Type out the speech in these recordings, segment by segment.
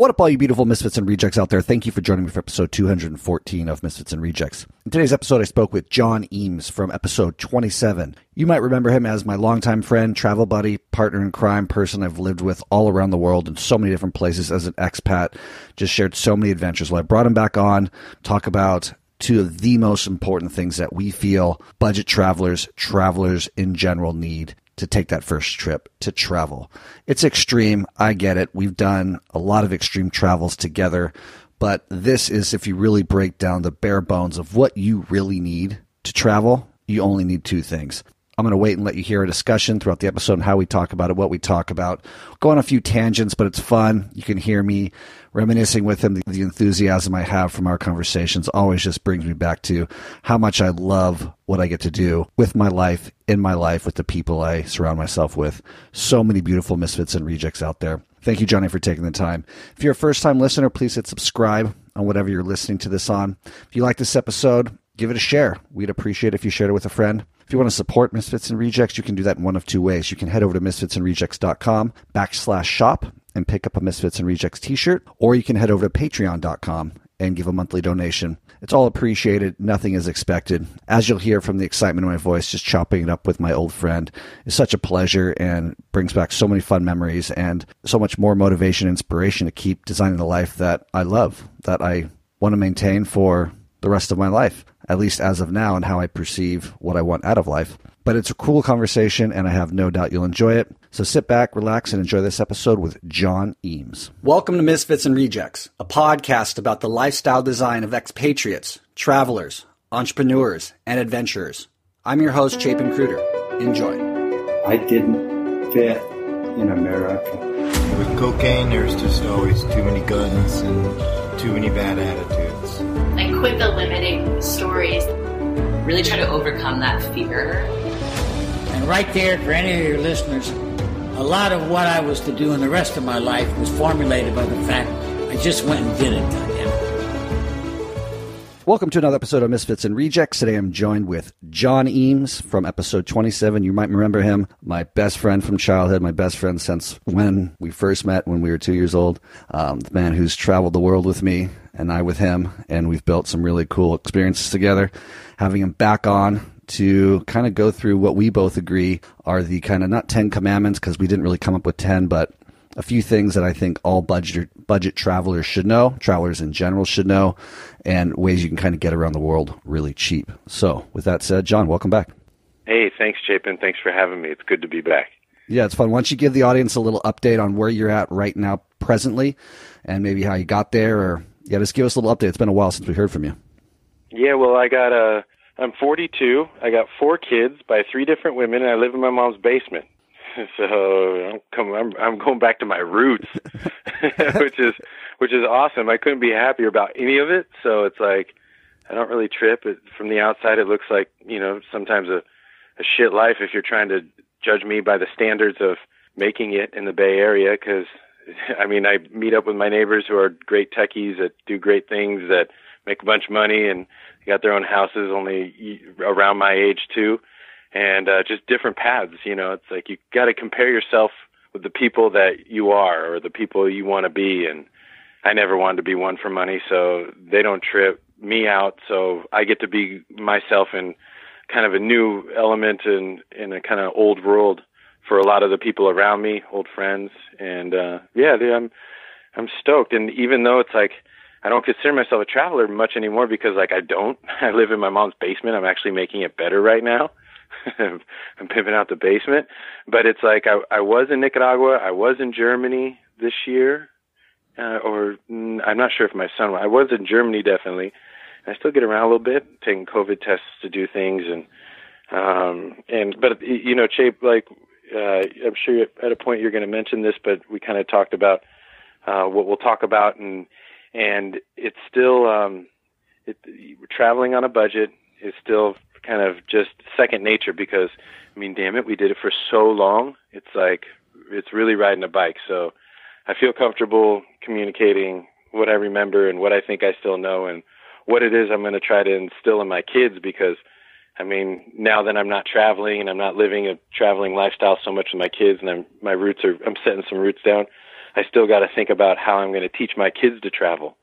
What up, all you beautiful Misfits and Rejects out there? Thank you for joining me for episode 214 of Misfits and Rejects. In today's episode, I spoke with John Eames from episode 27. You might remember him as my longtime friend, travel buddy, partner in crime, person I've lived with all around the world in so many different places as an expat. Just shared so many adventures. Well, I brought him back on, talk about two of the most important things that we feel budget travelers, travelers in general need to take that first trip to travel. It's extreme. I get it. We've done a lot of extreme travels together, but this is if you really break down the bare bones of what you really need to travel, you only need two things. I'm going to wait and let you hear a discussion throughout the episode on how we talk about it, what we talk about. Go on a few tangents, but it's fun. You can hear me reminiscing with him. The, enthusiasm I have from our conversations always just brings me back to how much I love what I get to do with my life, in my life, with the people I surround myself with. So many beautiful misfits and rejects out there. Thank you, Johnny, for taking the time. If you're a first time listener, please hit subscribe on whatever you're listening to this on. If you like this episode, give it a share. We'd appreciate it if you shared it with a friend. If you want to support Misfits and Rejects, you can do that in one of two ways. You can head over to misfitsandrejects.com backslash shop and pick up a Misfits and Rejects t-shirt, or you can head over to patreon.com and give a monthly donation. It's all appreciated. Nothing is expected. As you'll hear from the excitement in my voice, just chopping it up with my old friend is such a pleasure and brings back so many fun memories and so much more motivation and inspiration to keep designing the life that I love, that I want to maintain for the rest of my life at least as of now, and how I perceive what I want out of life. But it's a cool conversation, and I have no doubt you'll enjoy it. So sit back, relax, and enjoy this episode with John Eames. Welcome to Misfits and Rejects, a podcast about the lifestyle design of expatriates, travelers, entrepreneurs, and adventurers. I'm your host, Chapin Cruder. Enjoy. I didn't fit in America. With cocaine, there's just always too many guns and too many bad attitudes. I quit the limiting stories. Really try to overcome that fear. And right there, for any of your listeners, a lot of what I was to do in the rest of my life was formulated by the fact I just went and did it. Welcome to another episode of Misfits and Rejects. Today I'm joined with John Eames from episode 27. You might remember him, my best friend from childhood, my best friend since when we first met when we were two years old. Um, the man who's traveled the world with me and I with him, and we've built some really cool experiences together. Having him back on to kind of go through what we both agree are the kind of not 10 commandments because we didn't really come up with 10, but a few things that I think all budget budget travelers should know, travelers in general should know, and ways you can kind of get around the world really cheap. So, with that said, John, welcome back. Hey, thanks, Chapin. Thanks for having me. It's good to be back. Yeah, it's fun. Why don't you give the audience a little update on where you're at right now, presently, and maybe how you got there, or yeah, just give us a little update. It's been a while since we heard from you. Yeah, well, I got a. I'm 42. I got four kids by three different women, and I live in my mom's basement. so I'm coming. I'm, I'm going back to my roots, which is which is awesome. I couldn't be happier about any of it. So it's like I don't really trip. It, from the outside, it looks like you know sometimes a a shit life if you're trying to judge me by the standards of making it in the Bay Area. Because I mean, I meet up with my neighbors who are great techies that do great things that make a bunch of money and got their own houses only around my age too and uh, just different paths. You know, it's like you got to compare yourself with the people that you are or the people you want to be. And I never wanted to be one for money, so they don't trip me out. So I get to be myself in kind of a new element in in a kind of old world for a lot of the people around me, old friends, and uh yeah, I'm I'm stoked. And even though it's like I don't consider myself a traveler much anymore because like I don't. I live in my mom's basement. I'm actually making it better right now. I'm pimping out the basement. But it's like I, I was in Nicaragua, I was in Germany this year, uh, or mm, I'm not sure if my son. I was in Germany definitely. I still get around a little bit, taking COVID tests to do things, and um, and but you know, Chape, like uh, I'm sure at a point you're going to mention this, but we kind of talked about uh, what we'll talk about, and and it's still um, it, traveling on a budget is still kind of just second nature because I mean, damn it, we did it for so long. It's like it's really riding a bike. So I feel comfortable communicating what I remember and what I think I still know and what it is I'm going to try to instill in my kids because I mean, now that I'm not traveling and I'm not living a traveling lifestyle so much with my kids and I'm my roots are I'm setting some roots down. I still got to think about how I'm going to teach my kids to travel,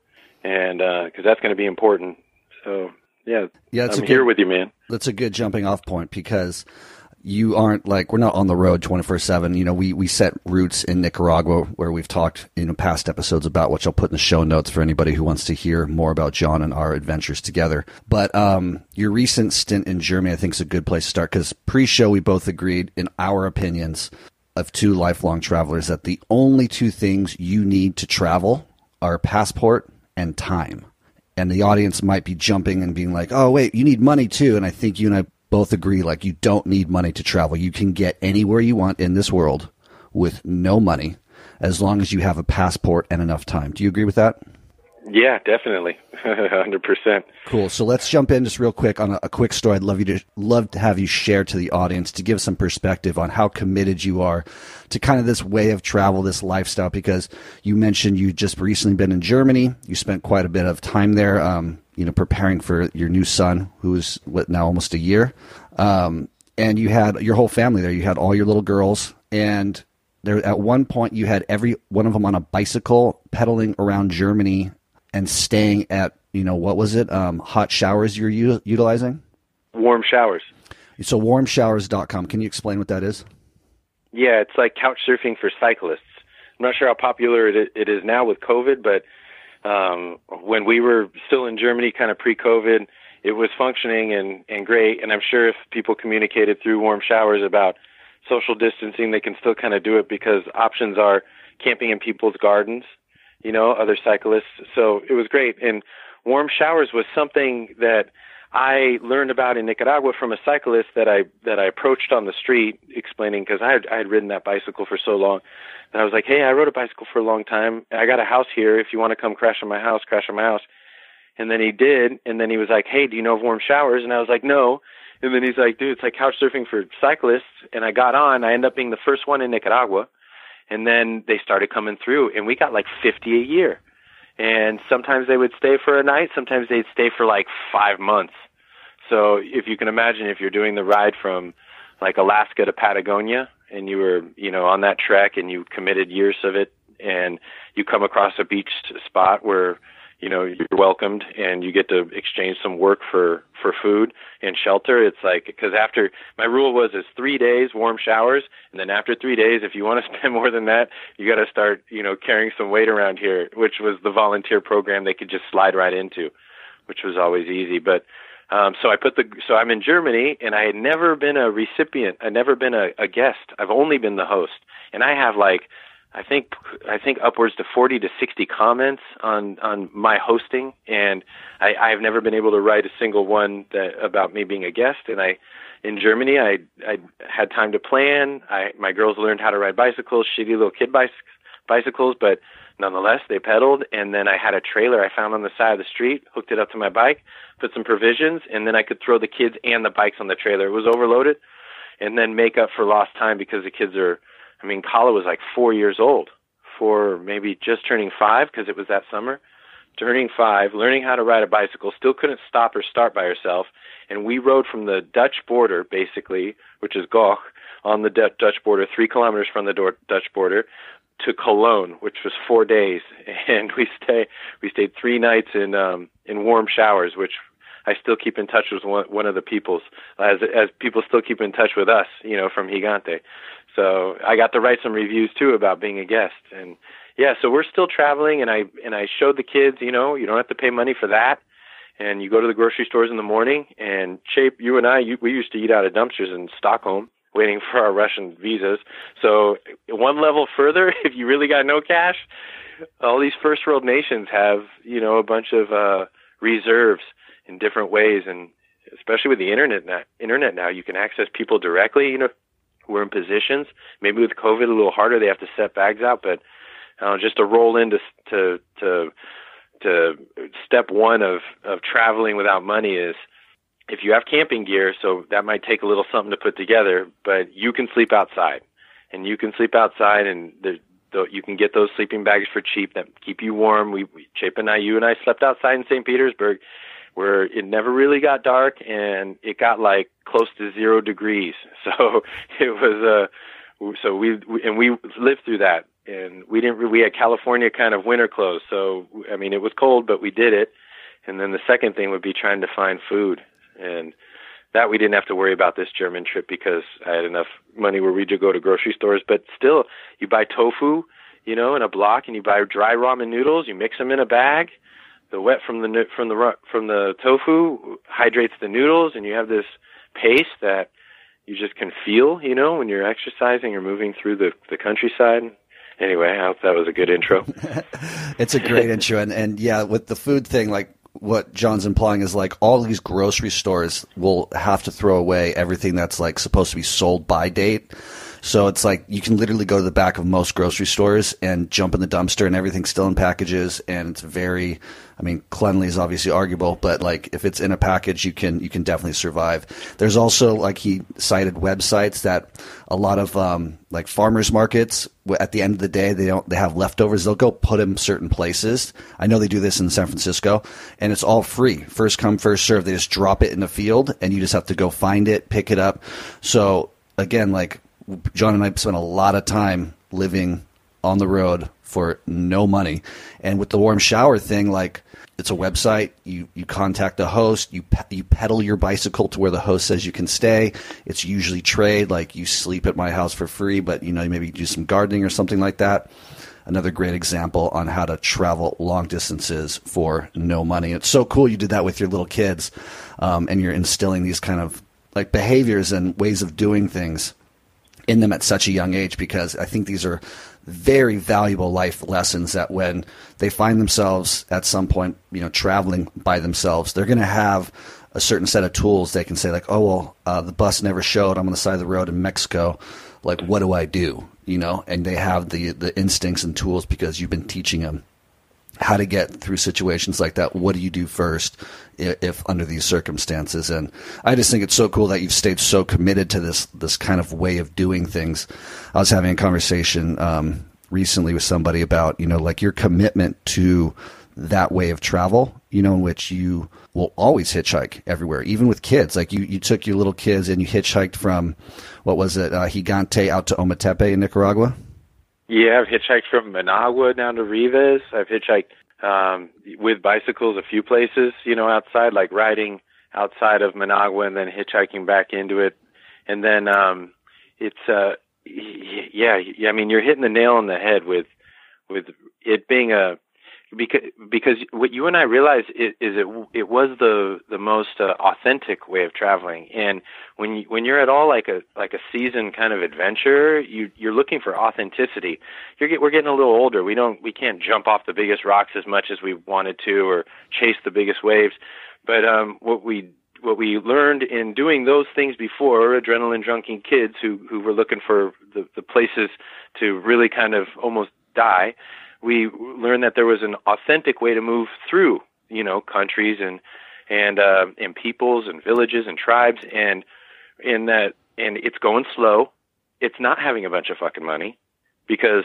and because that's going to be important. So yeah, Yeah, I'm here good- with you, man. that's a good jumping off point because you aren't like we're not on the road 24/7 you know we we set roots in Nicaragua where we've talked in past episodes about which I'll put in the show notes for anybody who wants to hear more about John and our adventures together but um your recent stint in Germany I think is a good place to start cuz pre-show we both agreed in our opinions of two lifelong travelers that the only two things you need to travel are passport and time and the audience might be jumping and being like, "Oh, wait, you need money too." And I think you and I both agree like you don't need money to travel. You can get anywhere you want in this world with no money as long as you have a passport and enough time. Do you agree with that? Yeah, definitely, hundred percent. Cool. So let's jump in just real quick on a, a quick story. I'd love you to love to have you share to the audience to give some perspective on how committed you are to kind of this way of travel, this lifestyle. Because you mentioned you just recently been in Germany. You spent quite a bit of time there. Um, you know, preparing for your new son, who's what now almost a year. Um, and you had your whole family there. You had all your little girls, and there at one point you had every one of them on a bicycle pedaling around Germany and staying at you know what was it um, hot showers you're u- utilizing Warm showers. so warmshowers.com can you explain what that is Yeah, it's like couch surfing for cyclists. I'm not sure how popular it, it is now with COVID, but um, when we were still in Germany, kind of pre-COVID, it was functioning and, and great. And I'm sure if people communicated through warm showers about social distancing, they can still kind of do it because options are camping in people's gardens, you know, other cyclists. So it was great. And warm showers was something that I learned about in Nicaragua from a cyclist that I that I approached on the street, explaining because I had I had ridden that bicycle for so long, and I was like, "Hey, I rode a bicycle for a long time. I got a house here. If you want to come crash on my house, crash on my house." And then he did, and then he was like, "Hey, do you know of warm showers?" And I was like, "No." And then he's like, "Dude, it's like couch surfing for cyclists." And I got on. I ended up being the first one in Nicaragua, and then they started coming through, and we got like 50 a year. And sometimes they would stay for a night sometimes they'd stay for like five months. So if you can imagine if you're doing the ride from like alaska to patagonia and you were you know on that trek and you committed years of it and you come across a beach spot where you know you're welcomed and you get to exchange some work for for food and shelter. It's like because after my rule was is three days warm showers and then after three days if you want to spend more than that you got to start you know carrying some weight around here which was the volunteer program they could just slide right into which was always easy. But um so i put the so i'm in germany and i had never been a recipient i'd never been a, a guest. I've only been the host. And i have like I think I think upwards to 40 to 60 comments on on my hosting, and I, I've never been able to write a single one that about me being a guest. And I, in Germany, I I had time to plan. I my girls learned how to ride bicycles, shitty little kid bicycles, bicycles, but nonetheless they pedaled. And then I had a trailer I found on the side of the street, hooked it up to my bike, put some provisions, and then I could throw the kids and the bikes on the trailer. It was overloaded, and then make up for lost time because the kids are I mean, Kala was like four years old, four, maybe just turning five because it was that summer. Turning five, learning how to ride a bicycle, still couldn't stop or start by herself. And we rode from the Dutch border, basically, which is Goch, on the D- Dutch border, three kilometers from the do- Dutch border, to Cologne, which was four days. And we stay, we stayed three nights in um, in warm showers, which I still keep in touch with one, one of the people's, as as people still keep in touch with us, you know, from Gigante. So I got to write some reviews too about being a guest, and yeah, so we're still traveling, and I and I showed the kids, you know, you don't have to pay money for that, and you go to the grocery stores in the morning, and Shape, you and I, you, we used to eat out of dumpsters in Stockholm, waiting for our Russian visas. So one level further, if you really got no cash, all these first world nations have, you know, a bunch of uh, reserves in different ways, and especially with the internet now, internet now, you can access people directly, you know, who are in positions. Maybe with COVID a little harder, they have to set bags out, but uh, just to roll into to to to step one of of traveling without money is if you have camping gear, so that might take a little something to put together, but you can sleep outside, and you can sleep outside, and the, the, you can get those sleeping bags for cheap that keep you warm. We, we Chip and I, you and I slept outside in St. Petersburg, where it never really got dark, and it got like close to zero degrees. So it was uh so we, we and we lived through that and we didn't. We had California kind of winter clothes, so I mean it was cold, but we did it. And then the second thing would be trying to find food, and that we didn't have to worry about this German trip because I had enough money where we could go to grocery stores. But still, you buy tofu, you know, in a block, and you buy dry ramen noodles. You mix them in a bag. The wet from the from the from the tofu hydrates the noodles, and you have this paste that you just can feel, you know, when you're exercising or moving through the the countryside. Anyway, I hope that was a good intro. It's a great intro, and, and yeah, with the food thing, like what John's implying is like all these grocery stores will have to throw away everything that's like supposed to be sold by date. So it's like you can literally go to the back of most grocery stores and jump in the dumpster, and everything's still in packages, and it's very. I mean, cleanly is obviously arguable, but like if it's in a package, you can you can definitely survive. There's also like he cited websites that a lot of um, like farmers markets at the end of the day they don't they have leftovers. They'll go put them certain places. I know they do this in San Francisco, and it's all free, first come first serve. They just drop it in the field, and you just have to go find it, pick it up. So again, like John and I spent a lot of time living on the road for no money. And with the warm shower thing, like it's a website. You you contact the host. You pe- you pedal your bicycle to where the host says you can stay. It's usually trade. Like you sleep at my house for free, but you know maybe do some gardening or something like that. Another great example on how to travel long distances for no money. It's so cool you did that with your little kids, um, and you're instilling these kind of like behaviors and ways of doing things in them at such a young age because I think these are very valuable life lessons that when they find themselves at some point, you know, traveling by themselves, they're going to have a certain set of tools they can say like, oh well, uh, the bus never showed. I'm on the side of the road in Mexico. Like, what do I do? You know, and they have the the instincts and tools because you've been teaching them how to get through situations like that. What do you do first if, if under these circumstances? And I just think it's so cool that you've stayed so committed to this this kind of way of doing things. I was having a conversation um, recently with somebody about you know like your commitment to that way of travel. You know, in which you will always hitchhike everywhere, even with kids. Like you, you took your little kids and you hitchhiked from what was it, uh, Gigante out to Ometepe in Nicaragua. Yeah, I've hitchhiked from Managua down to Rivas. I've hitchhiked um, with bicycles a few places, you know, outside, like riding outside of Managua and then hitchhiking back into it. And then um, it's, uh, yeah, yeah, I mean, you're hitting the nail on the head with with it being a because because what you and I realize is, is it it was the the most uh, authentic way of traveling, and when you, when you're at all like a like a season kind of adventure, you you're looking for authenticity. You're get, we're getting a little older. We don't we can't jump off the biggest rocks as much as we wanted to, or chase the biggest waves. But um, what we what we learned in doing those things before, adrenaline junkie kids who who were looking for the, the places to really kind of almost die we learned that there was an authentic way to move through, you know, countries and and uh, and peoples and villages and tribes, and in that and it's going slow. It's not having a bunch of fucking money, because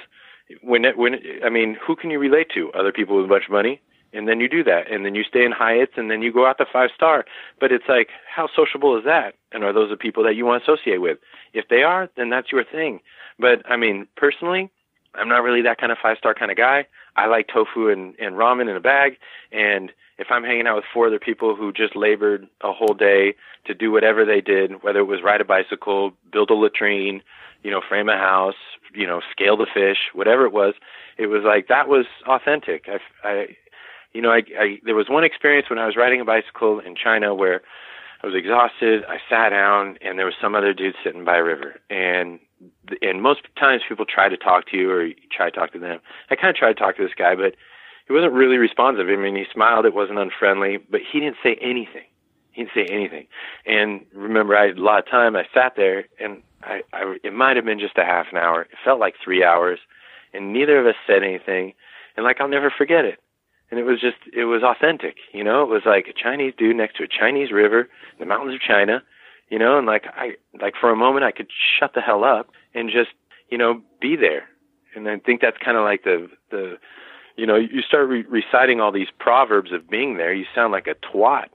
when it, when it, I mean, who can you relate to? Other people with a bunch of money, and then you do that, and then you stay in Hyatt's, and then you go out to five star. But it's like, how sociable is that? And are those the people that you want to associate with? If they are, then that's your thing. But I mean, personally, I'm not really that kind of five star kind of guy. I like tofu and, and ramen in a bag. And if I'm hanging out with four other people who just labored a whole day to do whatever they did, whether it was ride a bicycle, build a latrine, you know, frame a house, you know, scale the fish, whatever it was, it was like that was authentic. I, I you know, I, I there was one experience when I was riding a bicycle in China where I was exhausted. I sat down, and there was some other dude sitting by a river, and and most times people try to talk to you or you try to talk to them. I kind of tried to talk to this guy, but he wasn't really responsive. I mean, he smiled. It wasn't unfriendly, but he didn't say anything. He didn't say anything. And remember, I had a lot of time. I sat there, and I, I it might have been just a half an hour. It felt like three hours, and neither of us said anything. And like I'll never forget it. And it was just, it was authentic. You know, it was like a Chinese dude next to a Chinese river, in the mountains of China you know and like i like for a moment i could shut the hell up and just you know be there and i think that's kind of like the the you know you start re- reciting all these proverbs of being there you sound like a twat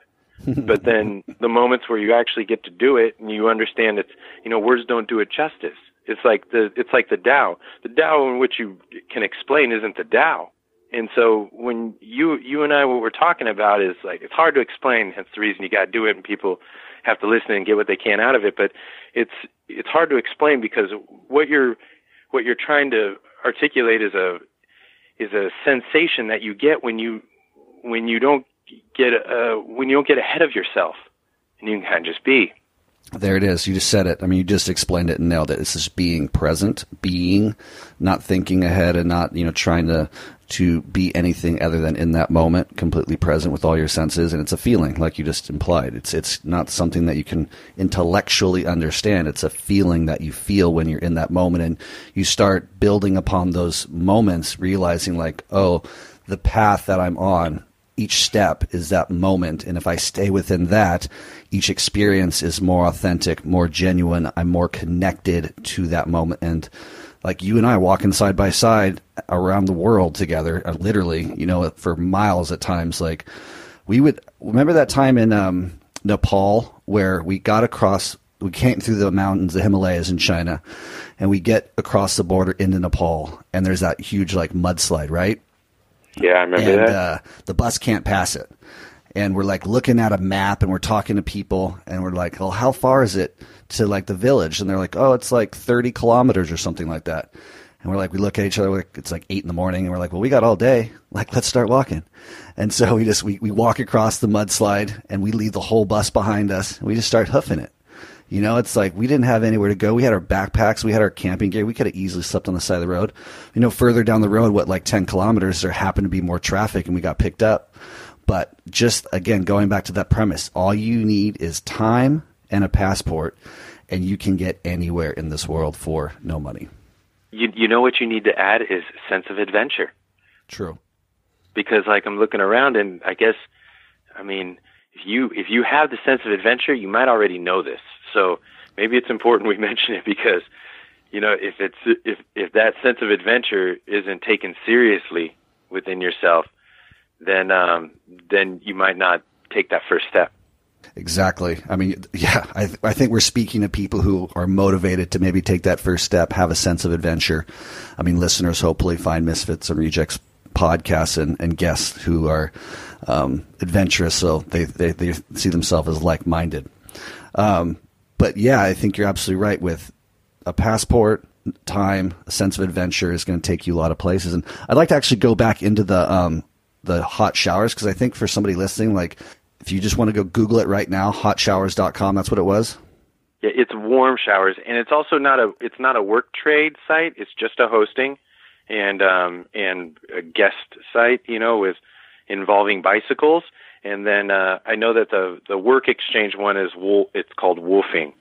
but then the moments where you actually get to do it and you understand it's you know words don't do it justice It's like the it's like the Tao. The Tao in which you can explain isn't the Tao. And so when you you and I what we're talking about is like it's hard to explain. That's the reason you got to do it, and people have to listen and get what they can out of it. But it's it's hard to explain because what you're what you're trying to articulate is a is a sensation that you get when you when you don't get uh, when you don't get ahead of yourself and you can kind of just be. There it is. You just said it. I mean, you just explained it and nailed it. It's just being present, being, not thinking ahead and not, you know, trying to, to be anything other than in that moment, completely present with all your senses. And it's a feeling, like you just implied. It's, it's not something that you can intellectually understand. It's a feeling that you feel when you're in that moment and you start building upon those moments, realizing like, oh, the path that I'm on each step is that moment. And if I stay within that, each experience is more authentic, more genuine. I'm more connected to that moment. And like you and I walking side by side around the world together, uh, literally, you know, for miles at times, like we would remember that time in um, Nepal where we got across, we came through the mountains, the Himalayas in China, and we get across the border into Nepal, and there's that huge like mudslide, right? Yeah, I remember and that. uh, the bus can't pass it. And we're like looking at a map and we're talking to people and we're like, well, how far is it to like the village? And they're like, oh, it's like 30 kilometers or something like that. And we're like, we look at each other, like, it's like eight in the morning, and we're like, well, we got all day. Like, let's start walking. And so we just, we, we walk across the mudslide and we leave the whole bus behind us we just start hoofing it. You know, it's like we didn't have anywhere to go. We had our backpacks, we had our camping gear. We could have easily slept on the side of the road. You know, further down the road, what like 10 kilometers, there happened to be more traffic and we got picked up. But just again, going back to that premise, all you need is time and a passport, and you can get anywhere in this world for no money. You you know what you need to add is sense of adventure. True. because like I'm looking around and I guess I mean if you if you have the sense of adventure you might already know this so maybe it's important we mention it because you know if it's if if that sense of adventure isn't taken seriously within yourself then um then you might not take that first step Exactly. I mean, yeah, I, th- I think we're speaking to people who are motivated to maybe take that first step, have a sense of adventure. I mean, listeners hopefully find Misfits and Rejects podcasts and, and guests who are um, adventurous, so they, they, they see themselves as like minded. Um, but yeah, I think you're absolutely right with a passport, time, a sense of adventure is going to take you a lot of places. And I'd like to actually go back into the um, the hot showers because I think for somebody listening, like if you just want to go Google it right now, hotshowers.com, that's what it was. Yeah, it's warm showers, and it's also not a it's not a work trade site. It's just a hosting and um, and a guest site, you know, with involving bicycles. And then uh, I know that the the work exchange one is wool. It's called WWOOFing.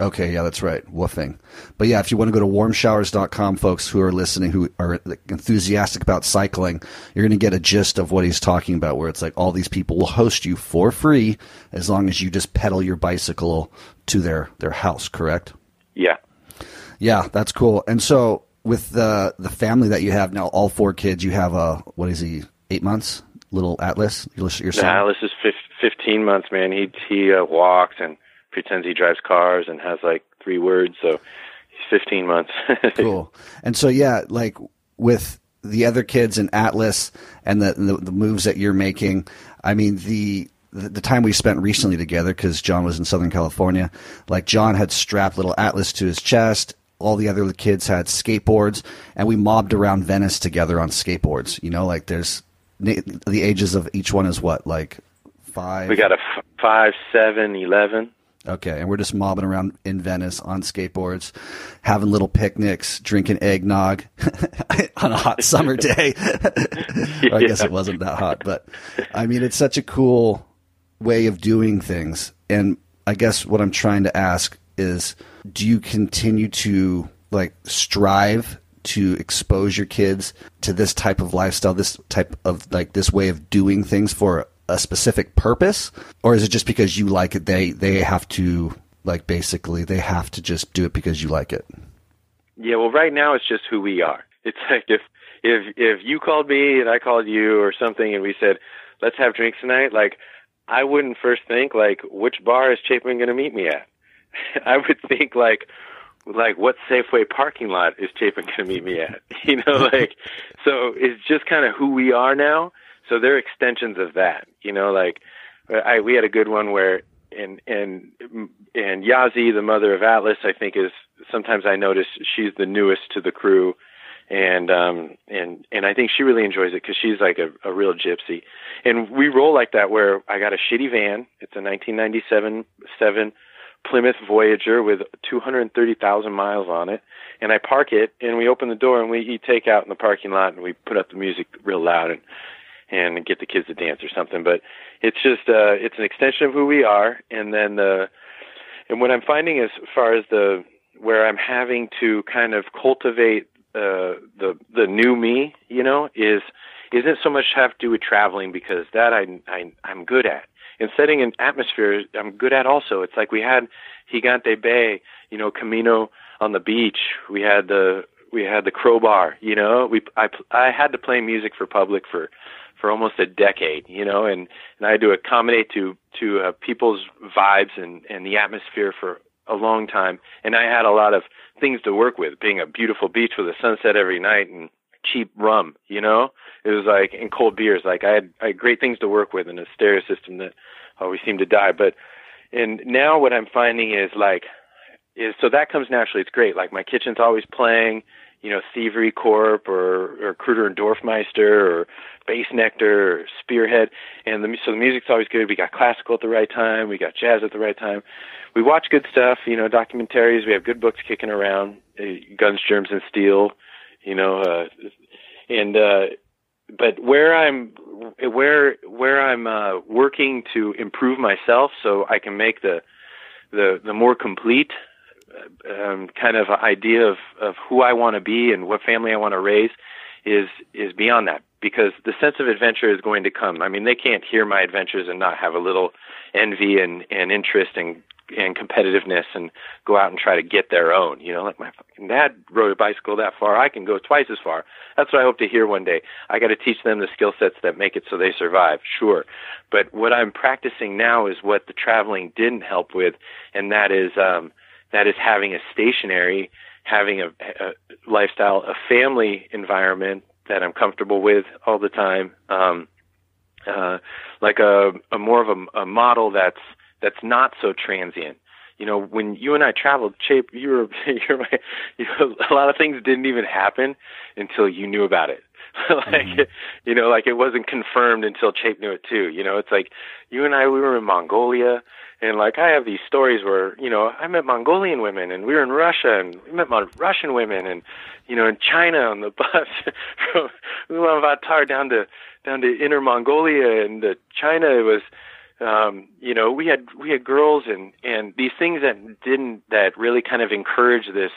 Okay, yeah, that's right. WWOOFing. But yeah, if you want to go to warmshowers.com, folks who are listening, who are enthusiastic about cycling, you're going to get a gist of what he's talking about, where it's like all these people will host you for free as long as you just pedal your bicycle to their, their house, correct? Yeah. Yeah, that's cool. And so with the, the family that you have now, all four kids, you have a, what is he, eight months? Little Atlas? Your, your son? Atlas is 15 months, man. He he uh, walks and pretends he drives cars and has like three words. So he's 15 months. cool. And so yeah, like with the other kids and Atlas and the, the the moves that you're making, I mean the the, the time we spent recently together because John was in Southern California, like John had strapped little Atlas to his chest. All the other kids had skateboards, and we mobbed around Venice together on skateboards. You know, like there's the ages of each one is what, like five. We got a f- five, seven, eleven. Okay, and we're just mobbing around in Venice on skateboards, having little picnics, drinking eggnog on a hot summer day. yeah. I guess it wasn't that hot, but I mean, it's such a cool way of doing things. And I guess what I'm trying to ask is do you continue to like strive to expose your kids to this type of lifestyle, this type of like this way of doing things for a specific purpose, or is it just because you like it? They they have to like basically they have to just do it because you like it. Yeah, well, right now it's just who we are. It's like if if if you called me and I called you or something, and we said let's have drinks tonight, like I wouldn't first think like which bar is Chapin going to meet me at. I would think like like what Safeway parking lot is Chapin going to meet me at? You know, like so it's just kind of who we are now. So they're extensions of that. You know, like I we had a good one where and and and Yazi, the mother of Atlas, I think is sometimes I notice she's the newest to the crew, and um and and I think she really enjoys it because she's like a, a real gypsy, and we roll like that where I got a shitty van. It's a 1997 seven Plymouth Voyager with 230,000 miles on it, and I park it, and we open the door and we eat takeout in the parking lot, and we put up the music real loud and and get the kids to dance or something. But it's just uh, it's an extension of who we are, and then the and what I'm finding as far as the where I'm having to kind of cultivate uh, the the new me, you know, is isn't so much have to do with traveling because that I, I I'm good at. And setting an atmosphere, I'm good at also. It's like we had Gigante Bay, you know, Camino on the beach. We had the we had the crowbar, you know. We I I had to play music for public for for almost a decade, you know, and and I had to accommodate to to uh, people's vibes and and the atmosphere for a long time. And I had a lot of things to work with, being a beautiful beach with a sunset every night and cheap rum, you know. It was like and cold beers. Like I had I had great things to work with in a stereo system that always seemed to die. But and now what I'm finding is like is so that comes naturally. It's great. Like my kitchen's always playing you know, Thievery Corp or, or Kruder and Dorfmeister or Bassnectar or Spearhead. And the, so the music's always good. We got classical at the right time. We got jazz at the right time. We watch good stuff, you know, documentaries. We have good books kicking around, uh, Guns, Germs, and Steel, you know, uh, and, uh, but where I'm, where, where I'm, uh, working to improve myself so I can make the, the, the more complete um, kind of idea of, of who I want to be and what family I want to raise is is beyond that because the sense of adventure is going to come. I mean, they can't hear my adventures and not have a little envy and, and interest and and competitiveness and go out and try to get their own. You know, like my fucking dad rode a bicycle that far, I can go twice as far. That's what I hope to hear one day. I got to teach them the skill sets that make it so they survive, sure. But what I'm practicing now is what the traveling didn't help with, and that is um, that is having a stationary, having a, a lifestyle, a family environment that I'm comfortable with all the time. Um, uh, like a, a more of a, a model that's that's not so transient. You know, when you and I traveled, Chape, you were you're my, you know, a lot of things didn't even happen until you knew about it. like mm-hmm. you know, like it wasn't confirmed until Chape knew it too. You know, it's like you and I we were in Mongolia and like I have these stories where, you know, I met Mongolian women and we were in Russia and we met Russian women and, you know, in China on the bus. From Ulaanbaatar down to down to Inner Mongolia and to China it was um, you know, we had we had girls and and these things that didn't that really kind of encourage this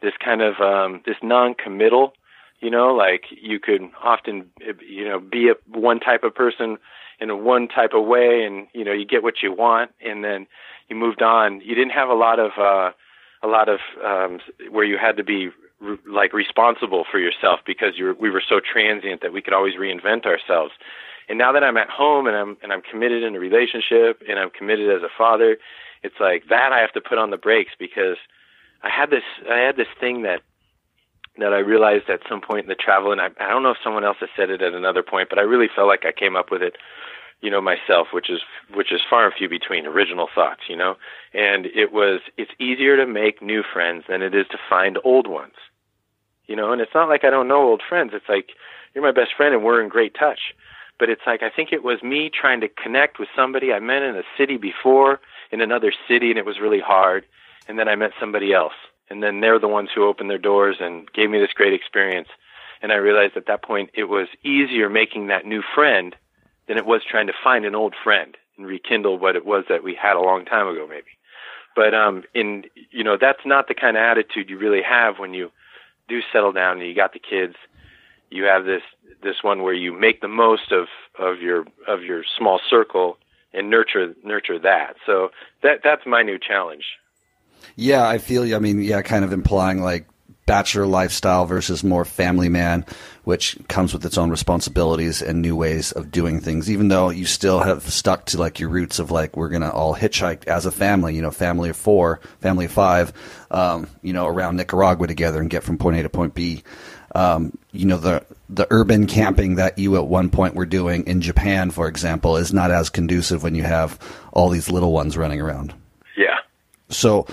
this kind of um this non-committal, you know, like you could often you know be a one type of person in a one type of way and you know you get what you want. And then you moved on. You didn't have a lot of uh a lot of um where you had to be re- like responsible for yourself because you were, we were so transient that we could always reinvent ourselves. And now that I'm at home and I'm and I'm committed in a relationship and I'm committed as a father it's like that I have to put on the brakes because I had this I had this thing that that I realized at some point in the travel, and I, I don't know if someone else has said it at another point, but I really felt like I came up with it, you know, myself, which is which is far and few between. Original thoughts, you know, and it was it's easier to make new friends than it is to find old ones, you know, and it's not like I don't know old friends. It's like you're my best friend and we're in great touch, but it's like I think it was me trying to connect with somebody I met in a city before in another city, and it was really hard, and then I met somebody else and then they're the ones who opened their doors and gave me this great experience. And I realized at that point it was easier making that new friend than it was trying to find an old friend and rekindle what it was that we had a long time ago, maybe. But um, in you know that's not the kind of attitude you really have when you do settle down and you got the kids. You have this this one where you make the most of of your of your small circle and nurture nurture that. So that that's my new challenge yeah, I feel. I mean, yeah, kind of implying like bachelor lifestyle versus more family man, which comes with its own responsibilities and new ways of doing things. Even though you still have stuck to like your roots of like we're gonna all hitchhike as a family, you know, family of four, family of five, um, you know, around Nicaragua together and get from point A to point B. Um, you know, the the urban camping that you at one point were doing in Japan, for example, is not as conducive when you have all these little ones running around. So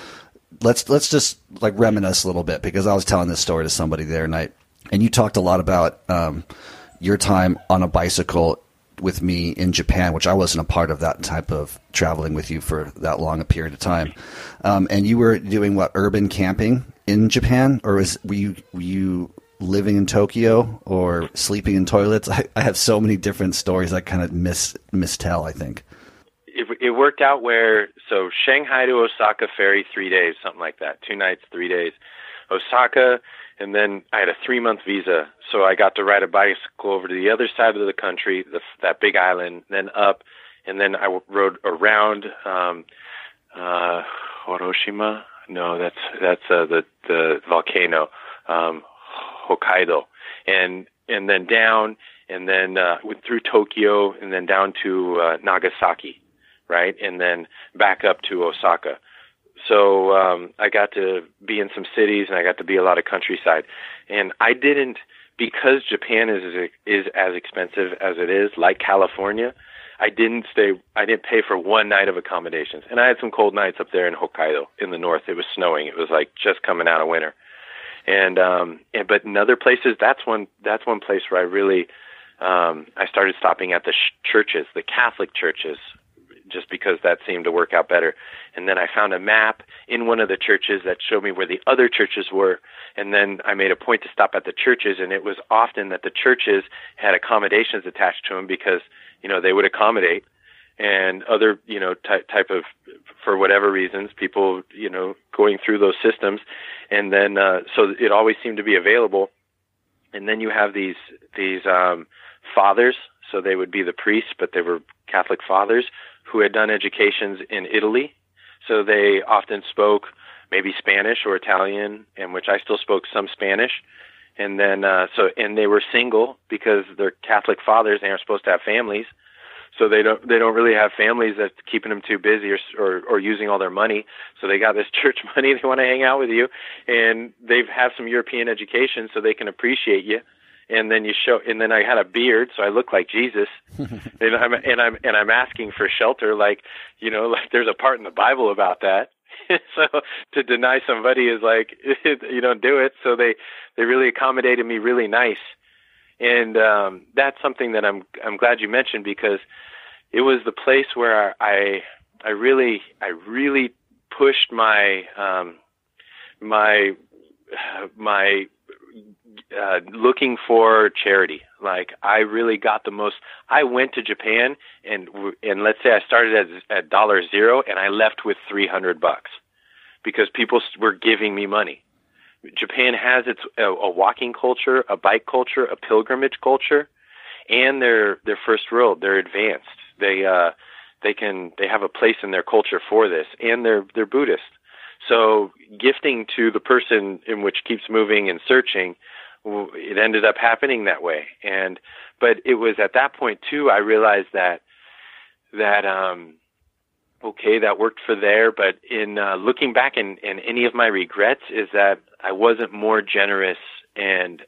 let's let's just like reminisce a little bit because I was telling this story to somebody there night, and you talked a lot about um, your time on a bicycle with me in Japan, which I wasn't a part of that type of traveling with you for that long a period of time. Um, and you were doing what urban camping in Japan, or was were you were you living in Tokyo or sleeping in toilets? I, I have so many different stories I kind of miss mistell. I think. It, it worked out where so Shanghai to Osaka ferry three days, something like that, two nights, three days. Osaka, and then I had a three month visa, so I got to ride a bicycle over to the other side of the country, the, that big island, then up, and then I rode around um, uh, Hiroshima. No, that's that's uh, the the volcano, um, Hokkaido, and and then down, and then uh, went through Tokyo, and then down to uh, Nagasaki, right, and then back up to Osaka. So um, I got to be in some cities, and I got to be a lot of countryside, and I didn't because Japan is is as expensive as it is, like California. I didn't stay. I didn't pay for one night of accommodations, and I had some cold nights up there in Hokkaido in the north. It was snowing. It was like just coming out of winter, and um, and but in other places, that's one that's one place where I really um, I started stopping at the sh- churches, the Catholic churches, just because that seemed to work out better. And then I found a map in one of the churches that showed me where the other churches were. And then I made a point to stop at the churches, and it was often that the churches had accommodations attached to them because you know they would accommodate and other you know type type of for whatever reasons people you know going through those systems and then uh so it always seemed to be available and then you have these these um fathers so they would be the priests but they were catholic fathers who had done educations in Italy. So they often spoke maybe Spanish or Italian in which I still spoke some Spanish. And then uh so and they were single because they're catholic fathers they aren't supposed to have families. So they don't they don't really have families that's keeping them too busy or or, or using all their money. So they got this church money. They want to hang out with you. And they have some european education so they can appreciate you and then you show and then i had a beard so i look like jesus. And i'm and i'm and i'm asking for shelter like you know like there's a part in the bible about that. So to deny somebody is like you don't do it. So they they really accommodated me really nice. And um that's something that i'm i'm glad you mentioned because it was the place where i i really i really pushed my um my my uh looking for charity like i really got the most i went to japan and and let's say i started at at dollar zero and i left with 300 bucks because people were giving me money Japan has its a, a walking culture, a bike culture, a pilgrimage culture, and they're they're first world. They're advanced. They uh, they can they have a place in their culture for this, and they're they're Buddhist. So gifting to the person in which keeps moving and searching, it ended up happening that way. And but it was at that point too I realized that that um okay, that worked for there, but in uh, looking back and, and any of my regrets is that I wasn't more generous and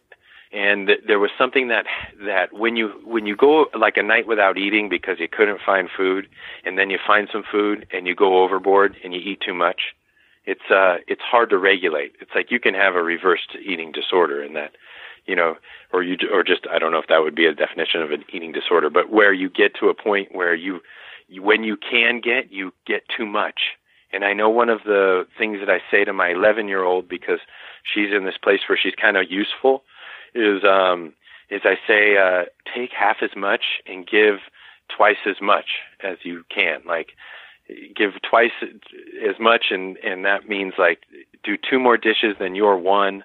and th- there was something that that when you when you go like a night without eating because you couldn't find food and then you find some food and you go overboard and you eat too much it's uh it's hard to regulate it's like you can have a reversed eating disorder in that you know or you or just I don't know if that would be a definition of an eating disorder but where you get to a point where you when you can get, you get too much. And I know one of the things that I say to my 11 year old because she's in this place where she's kind of useful is, um, is I say, uh, take half as much and give twice as much as you can. Like, give twice as much and, and that means like do two more dishes than your one.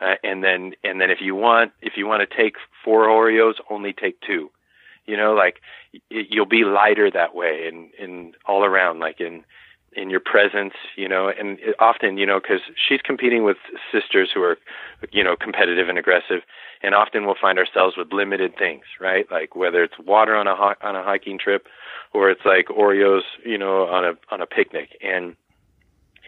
Uh, and then, and then if you want, if you want to take four Oreos, only take two you know like you'll be lighter that way and and all around like in in your presence, you know, and often, you know, because she's competing with sisters who are, you know, competitive and aggressive, and often we'll find ourselves with limited things, right? Like whether it's water on a on a hiking trip, or it's like Oreos, you know, on a on a picnic, and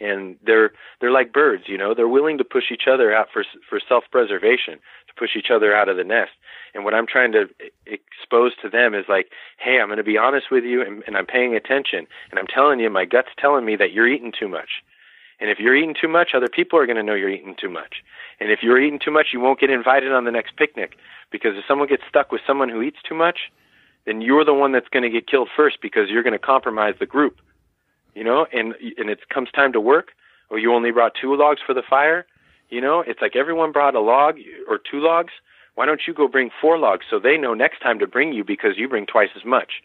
and they're they're like birds, you know, they're willing to push each other out for for self preservation, push each other out of the nest. And what I'm trying to expose to them is like, hey, I'm going to be honest with you, and, and I'm paying attention, and I'm telling you, my gut's telling me that you're eating too much. And if you're eating too much, other people are going to know you're eating too much. And if you're eating too much, you won't get invited on the next picnic because if someone gets stuck with someone who eats too much, then you're the one that's going to get killed first because you're going to compromise the group. You know, and and it comes time to work, or you only brought two logs for the fire. You know, it's like everyone brought a log or two logs. Why don't you go bring four logs so they know next time to bring you because you bring twice as much?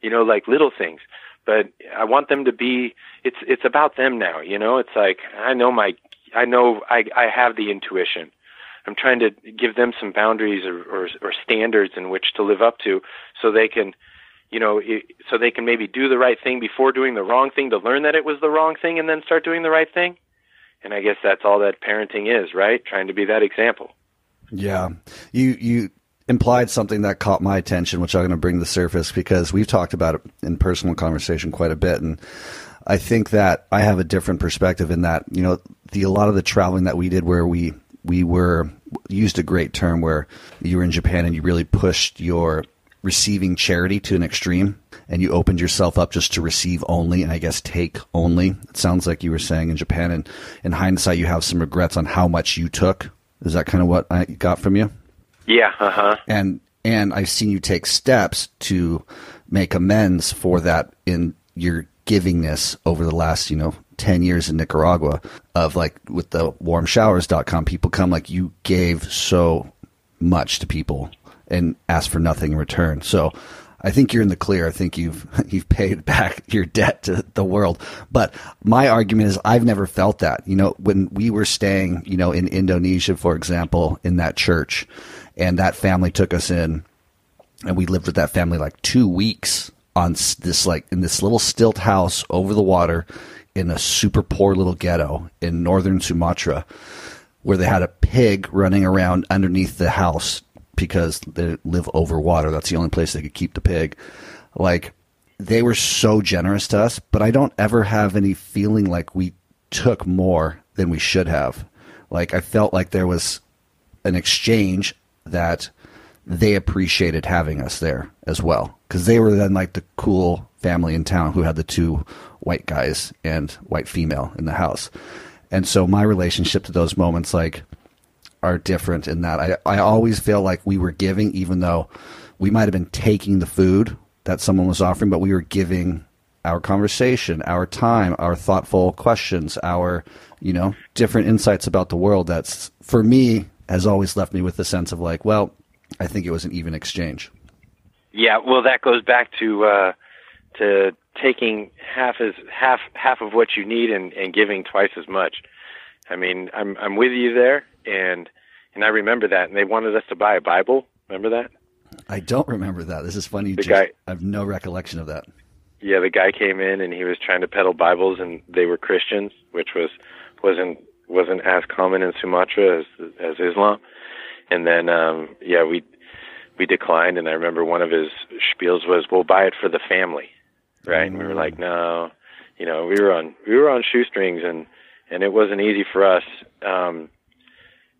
You know, like little things. But I want them to be. It's it's about them now. You know, it's like I know my. I know I I have the intuition. I'm trying to give them some boundaries or, or, or standards in which to live up to, so they can, you know, so they can maybe do the right thing before doing the wrong thing to learn that it was the wrong thing and then start doing the right thing. And I guess that's all that parenting is, right? Trying to be that example. Yeah. You you implied something that caught my attention, which I'm going to bring to the surface because we've talked about it in personal conversation quite a bit and I think that I have a different perspective in that, you know, the a lot of the traveling that we did where we we were used a great term where you were in Japan and you really pushed your receiving charity to an extreme and you opened yourself up just to receive only and I guess take only. It sounds like you were saying in Japan and in hindsight you have some regrets on how much you took. Is that kind of what I got from you? Yeah, uh-huh. And and I've seen you take steps to make amends for that in your givingness over the last, you know, 10 years in Nicaragua of like with the warmshowers.com people come like you gave so much to people and ask for nothing in return. So I think you're in the clear. I think you've you've paid back your debt to the world. But my argument is I've never felt that. You know, when we were staying, you know, in Indonesia, for example, in that church, and that family took us in, and we lived with that family like two weeks on this like in this little stilt house over the water in a super poor little ghetto in northern Sumatra where they had a pig running around underneath the house because they live over water. That's the only place they could keep the pig. Like they were so generous to us, but I don't ever have any feeling like we took more than we should have. Like I felt like there was an exchange that they appreciated having us there as well because they were then like the cool family in town who had the two white guys and white female in the house. And so my relationship to those moments like are different in that I, I always feel like we were giving even though we might have been taking the food that someone was offering, but we were giving our conversation, our time, our thoughtful questions, our, you know, different insights about the world that's for me has always left me with the sense of like, well, I think it was an even exchange. Yeah, well that goes back to uh to taking half as half half of what you need and, and giving twice as much. I mean, I'm I'm with you there, and and I remember that. And they wanted us to buy a Bible. Remember that? I don't remember that. This is funny. The just, guy, I have no recollection of that. Yeah, the guy came in and he was trying to peddle Bibles, and they were Christians, which was wasn't wasn't as common in Sumatra as as Islam. And then, um, yeah, we we declined. And I remember one of his spiels was, "We'll buy it for the family." right? And we were like, no, you know, we were on we were on shoestrings, and and it wasn't easy for us. Um,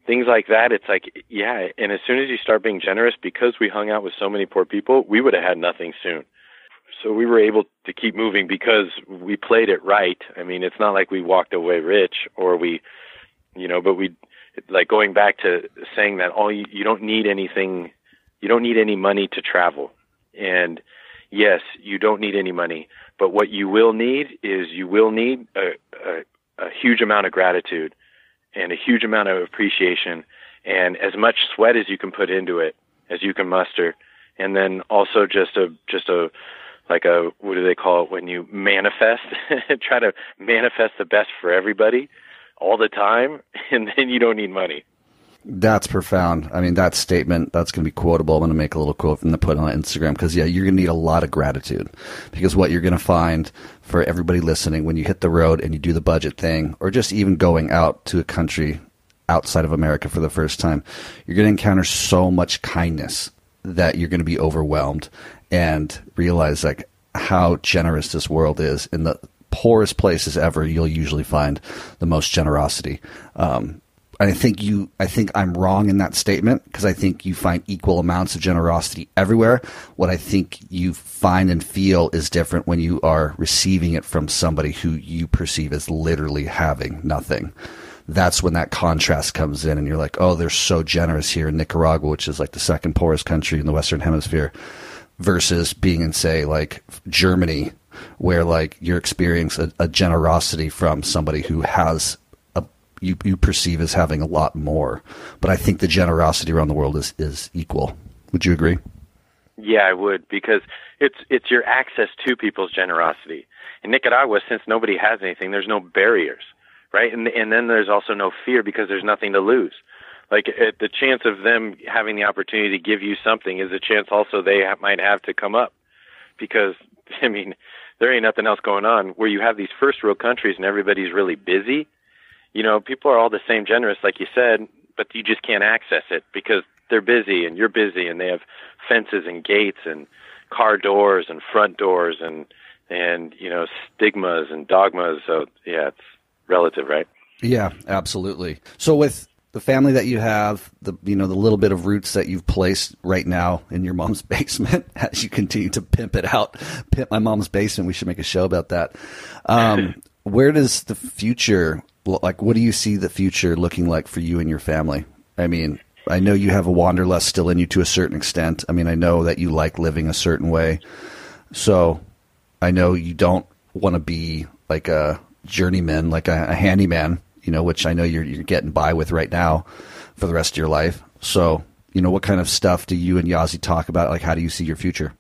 things like that, it's like, yeah. And as soon as you start being generous, because we hung out with so many poor people, we would have had nothing soon. So we were able to keep moving because we played it right. I mean, it's not like we walked away rich or we, you know, but we, like going back to saying that all you, you don't need anything, you don't need any money to travel. And yes, you don't need any money, but what you will need is you will need a, a, a huge amount of gratitude and a huge amount of appreciation and as much sweat as you can put into it as you can muster. And then also just a just a like a what do they call it when you manifest try to manifest the best for everybody all the time and then you don't need money That's profound. I mean, that statement, that's going to be quotable. I'm going to make a little quote from the put on Instagram because, yeah, you're going to need a lot of gratitude because what you're going to find for everybody listening when you hit the road and you do the budget thing or just even going out to a country outside of America for the first time, you're going to encounter so much kindness that you're going to be overwhelmed and realize like how generous this world is in the poorest places ever you'll usually find the most generosity um, I think you, I think I'm wrong in that statement because I think you find equal amounts of generosity everywhere. What I think you find and feel is different when you are receiving it from somebody who you perceive as literally having nothing. That's when that contrast comes in and you're like, oh, they're so generous here in Nicaragua, which is like the second poorest country in the Western hemisphere versus being in say like Germany where like you're experiencing a, a generosity from somebody who has you, you perceive as having a lot more. But I think the generosity around the world is, is equal. Would you agree? Yeah, I would because it's it's your access to people's generosity. In Nicaragua, since nobody has anything, there's no barriers, right? And and then there's also no fear because there's nothing to lose. Like it, the chance of them having the opportunity to give you something is a chance also they ha- might have to come up, because I mean there ain't nothing else going on. Where you have these first world countries and everybody's really busy, you know, people are all the same generous, like you said, but you just can't access it because they're busy and you're busy and they have fences and gates and car doors and front doors and and you know stigmas and dogmas. So yeah it's relative right? Yeah absolutely. So with the family that you have the you know the little bit of roots that you've placed right now in your mom's basement as you continue to pimp it out pimp my mom's basement we should make a show about that. Um, where does the future like what do you see the future looking like for you and your family? I mean, I know you have a wanderlust still in you to a certain extent. I mean, I know that you like living a certain way. So I know you don't want to be like a journeyman, like a, a handyman, you know, which I know you're, you're getting by with right now for the rest of your life. So, you know, what kind of stuff do you and Yazi talk about? Like, how do you see your future?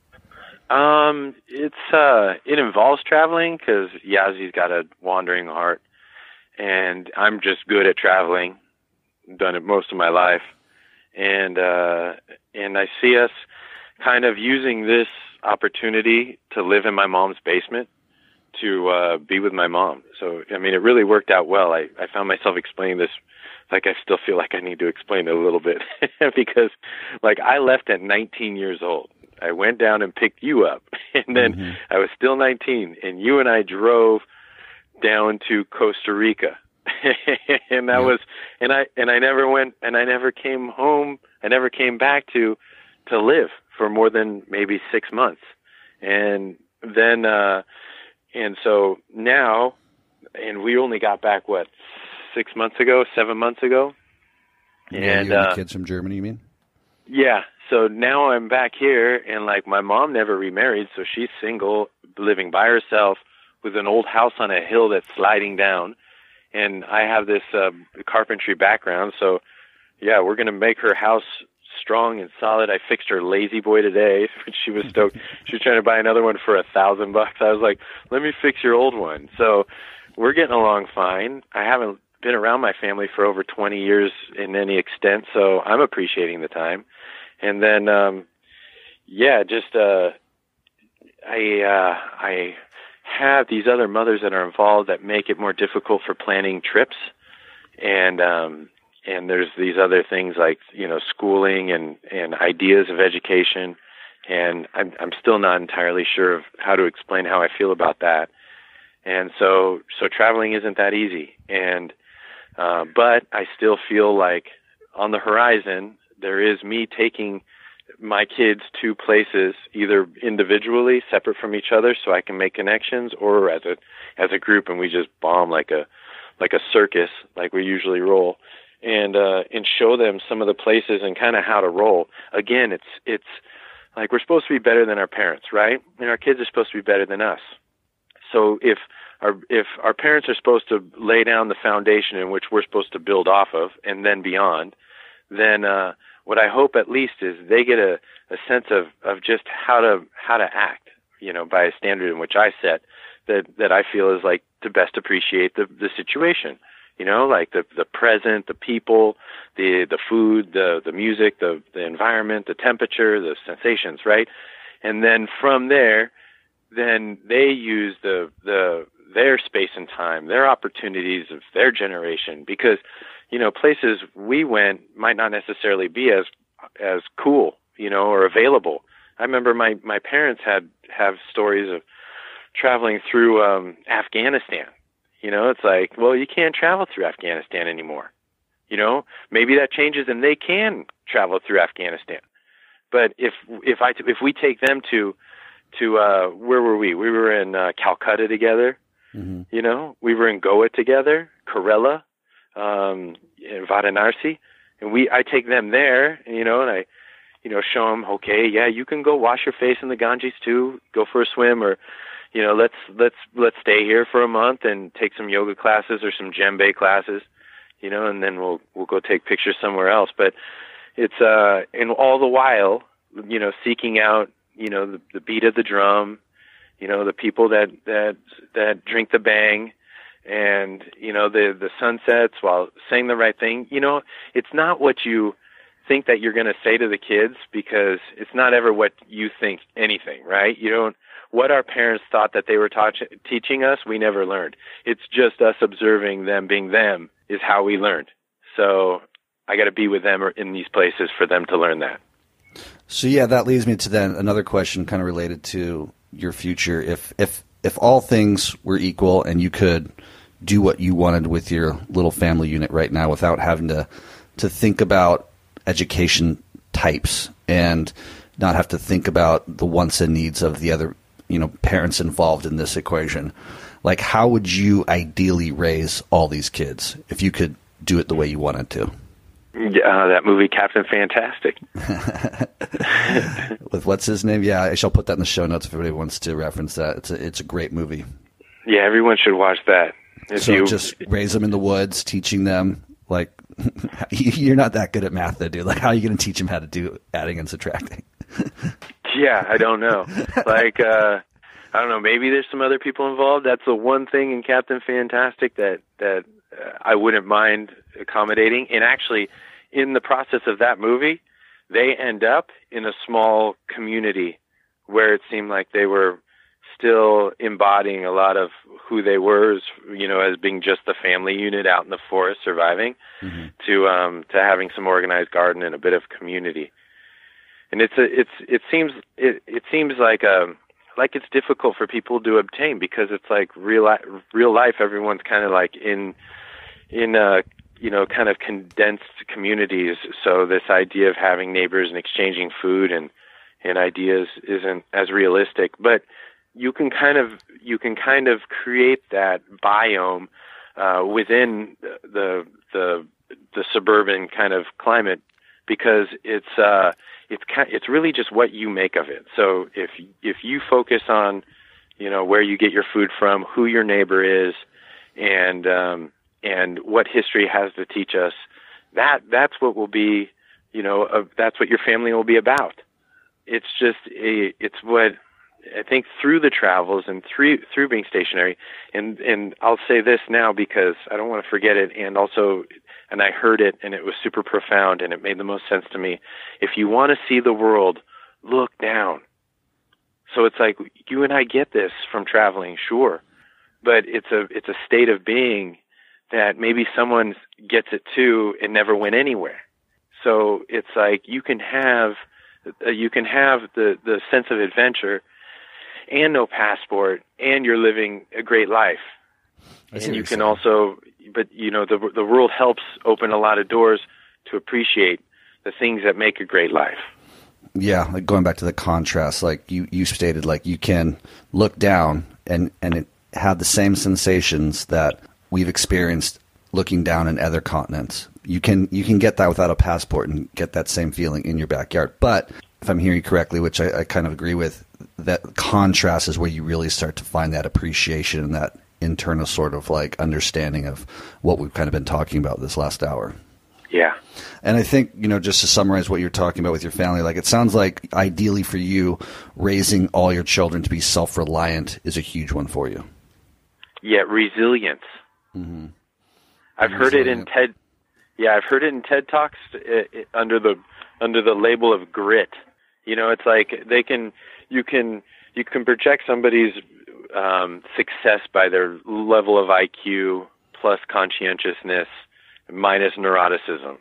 Um, it's uh, it involves traveling because Yazi's got a wandering heart, and I'm just good at traveling. Done it most of my life, and uh, and I see us kind of using this opportunity to live in my mom's basement to uh, be with my mom. So I mean, it really worked out well. I I found myself explaining this like I still feel like I need to explain it a little bit because like I left at 19 years old. I went down and picked you up and then mm-hmm. I was still 19 and you and I drove down to Costa Rica. and that yeah. was and I and I never went and I never came home. I never came back to to live for more than maybe 6 months. And then uh and so now and we only got back what 6 months ago, 7 months ago. Yeah, and, uh, kids from Germany, you mean? Yeah. So now I'm back here and like my mom never remarried, so she's single, living by herself with an old house on a hill that's sliding down, and I have this uh, carpentry background, so yeah, we're gonna make her house strong and solid. I fixed her lazy boy today. she was stoked. she was trying to buy another one for a thousand bucks. I was like, let me fix your old one. So we're getting along fine. I haven't been around my family for over 20 years in any extent, so I'm appreciating the time. And then, um, yeah, just, uh, I, uh, I have these other mothers that are involved that make it more difficult for planning trips. And um and there's these other things like you know schooling and and ideas of education. And I'm I'm still not entirely sure of how to explain how I feel about that. And so so traveling isn't that easy. And uh but I still feel like on the horizon there is me taking my kids to places either individually, separate from each other, so I can make connections, or as a as a group, and we just bomb like a like a circus, like we usually roll, and uh, and show them some of the places and kind of how to roll. Again, it's it's like we're supposed to be better than our parents, right? And our kids are supposed to be better than us. So if our if our parents are supposed to lay down the foundation in which we're supposed to build off of, and then beyond, then uh, what I hope at least is they get a, a sense of, of just how to how to act, you know, by a standard in which I set that that I feel is like to best appreciate the the situation. You know, like the the present, the people, the the food, the the music, the the environment, the temperature, the sensations, right? And then from there, then they use the the their space and time, their opportunities of their generation, because you know places we went might not necessarily be as as cool, you know, or available. I remember my my parents had have stories of traveling through um Afghanistan. You know, it's like, well, you can't travel through Afghanistan anymore. You know, maybe that changes and they can travel through Afghanistan. But if if I if we take them to to uh where were we? We were in uh, Calcutta together. Mm-hmm. You know, we were in Goa together, Kerala, um, in Varanasi, and we I take them there, you know, and I, you know, show them, okay, yeah, you can go wash your face in the Ganges too, go for a swim, or, you know, let's let's let's stay here for a month and take some yoga classes or some djembe classes, you know, and then we'll we'll go take pictures somewhere else. But it's uh, and all the while, you know, seeking out, you know, the, the beat of the drum, you know, the people that that that drink the bhang and you know the the sunsets while saying the right thing. You know it's not what you think that you're going to say to the kids because it's not ever what you think anything right? You don't what our parents thought that they were taught, teaching us we never learned. It's just us observing them being them is how we learned. So i got to be with them in these places for them to learn that. So yeah, that leads me to then another question, kind of related to your future. If if if all things were equal and you could do what you wanted with your little family unit right now without having to to think about education types and not have to think about the wants and needs of the other you know parents involved in this equation like how would you ideally raise all these kids if you could do it the way you wanted to uh, that movie captain fantastic with what's his name yeah i shall put that in the show notes if anybody wants to reference that it's a, it's a great movie yeah everyone should watch that if so you just raise them in the woods teaching them like you're not that good at math though dude like how are you going to teach them how to do adding and subtracting Yeah, I don't know. like, uh, I don't know. Maybe there's some other people involved. That's the one thing in Captain Fantastic that that uh, I wouldn't mind accommodating. And actually, in the process of that movie, they end up in a small community where it seemed like they were still embodying a lot of who they were, as, you know, as being just the family unit out in the forest surviving, to um, to having some organized garden and a bit of community. And it's a it's it seems it it seems like um like it's difficult for people to obtain because it's like real real life everyone's kind of like in in uh you know kind of condensed communities so this idea of having neighbors and exchanging food and and ideas isn't as realistic but you can kind of you can kind of create that biome uh within the the the suburban kind of climate because it's uh it's kind it's really just what you make of it. So if if you focus on you know where you get your food from, who your neighbor is, and um, and what history has to teach us, that that's what will be you know that's what your family will be about. It's just a, it's what I think through the travels and through through being stationary, and and I'll say this now because I don't want to forget it, and also and I heard it and it was super profound and it made the most sense to me. If you want to see the world, look down. So it's like you and I get this from traveling, sure, but it's a it's a state of being that maybe someone gets it too and never went anywhere. So it's like you can have uh, you can have the the sense of adventure and no passport and you're living a great life. And you can also but you know the the world helps open a lot of doors to appreciate the things that make a great life. yeah like going back to the contrast like you you stated like you can look down and and it have the same sensations that we've experienced looking down in other continents you can you can get that without a passport and get that same feeling in your backyard but if i'm hearing you correctly which i, I kind of agree with that contrast is where you really start to find that appreciation and that internal sort of like understanding of what we've kind of been talking about this last hour Yeah. and I think, you know, just to summarize what you're talking about with your family, like it sounds like ideally for you, raising all your children to be self reliant is a huge one for you. Yet resilience. I've heard it in TED. Yeah, I've heard it in TED talks uh, uh, under the under the label of grit. You know, it's like they can you can you can project somebody's um, success by their level of IQ plus conscientiousness minus neuroticism.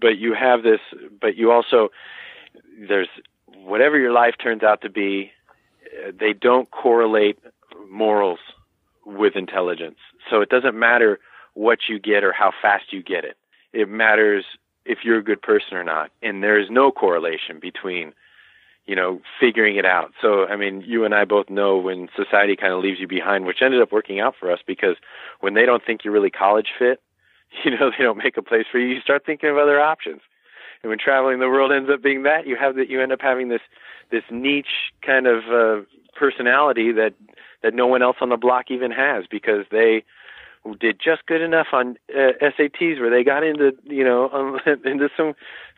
But you have this, but you also, there's whatever your life turns out to be, uh, they don't correlate morals with intelligence. So it doesn't matter what you get or how fast you get it. It matters if you're a good person or not. And there is no correlation between you know, figuring it out. So, I mean, you and I both know when society kind of leaves you behind, which ended up working out for us because when they don't think you're really college fit, you know, they don't make a place for you, you start thinking of other options. And when traveling the world ends up being that, you have that you end up having this this niche kind of uh, personality that that no one else on the block even has because they did just good enough on uh, SATs where they got into you know um, into some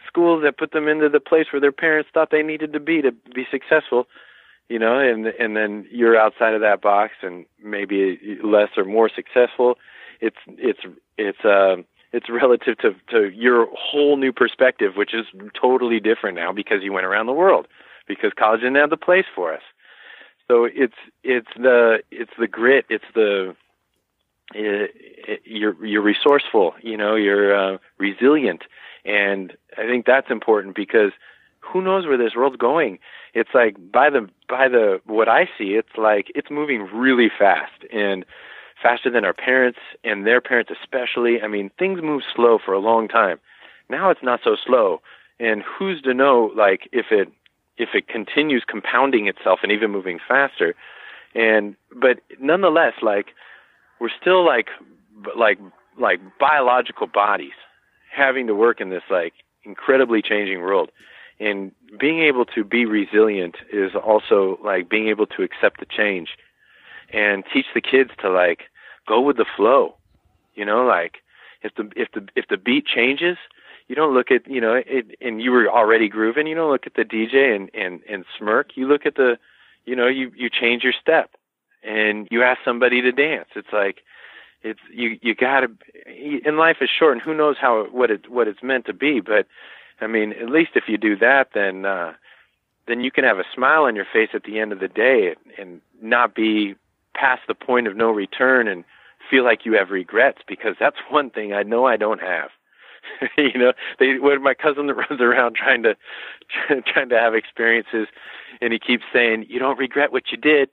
schools that put them into the place where their parents thought they needed to be to be successful you know and and then you're outside of that box and maybe less or more successful. It's it's it's uh it's relative to to your whole new perspective which is totally different now because you went around the world because college didn't have the place for us so it's it's the it's the grit it's the it, it, you're you're resourceful you know you're uh, resilient and I think that's important because who knows where this world's going? It's like by the by the what I see, it's like it's moving really fast and faster than our parents and their parents especially. I mean, things move slow for a long time. Now it's not so slow. And who's to know like if it if it continues compounding itself and even moving faster. And but nonetheless like we're still like like like biological bodies having to work in this like incredibly changing world and being able to be resilient is also like being able to accept the change and teach the kids to like go with the flow you know like if the if the if the beat changes you don't look at you know it and you were already grooving you don't look at the dj and and and smirk. You look at the you know you you change your step and you ask somebody to dance. It's like it's you you got to and life is short and who knows how what it what it's meant to be. But i mean at least if you do that then uh then you can have a smile on your face at the end of the day and not be past the point of no return and feel like you have regrets because that's one thing I know I don't have. you know, they when my cousin runs around trying to trying to have experiences and he keeps saying you don't regret what you did.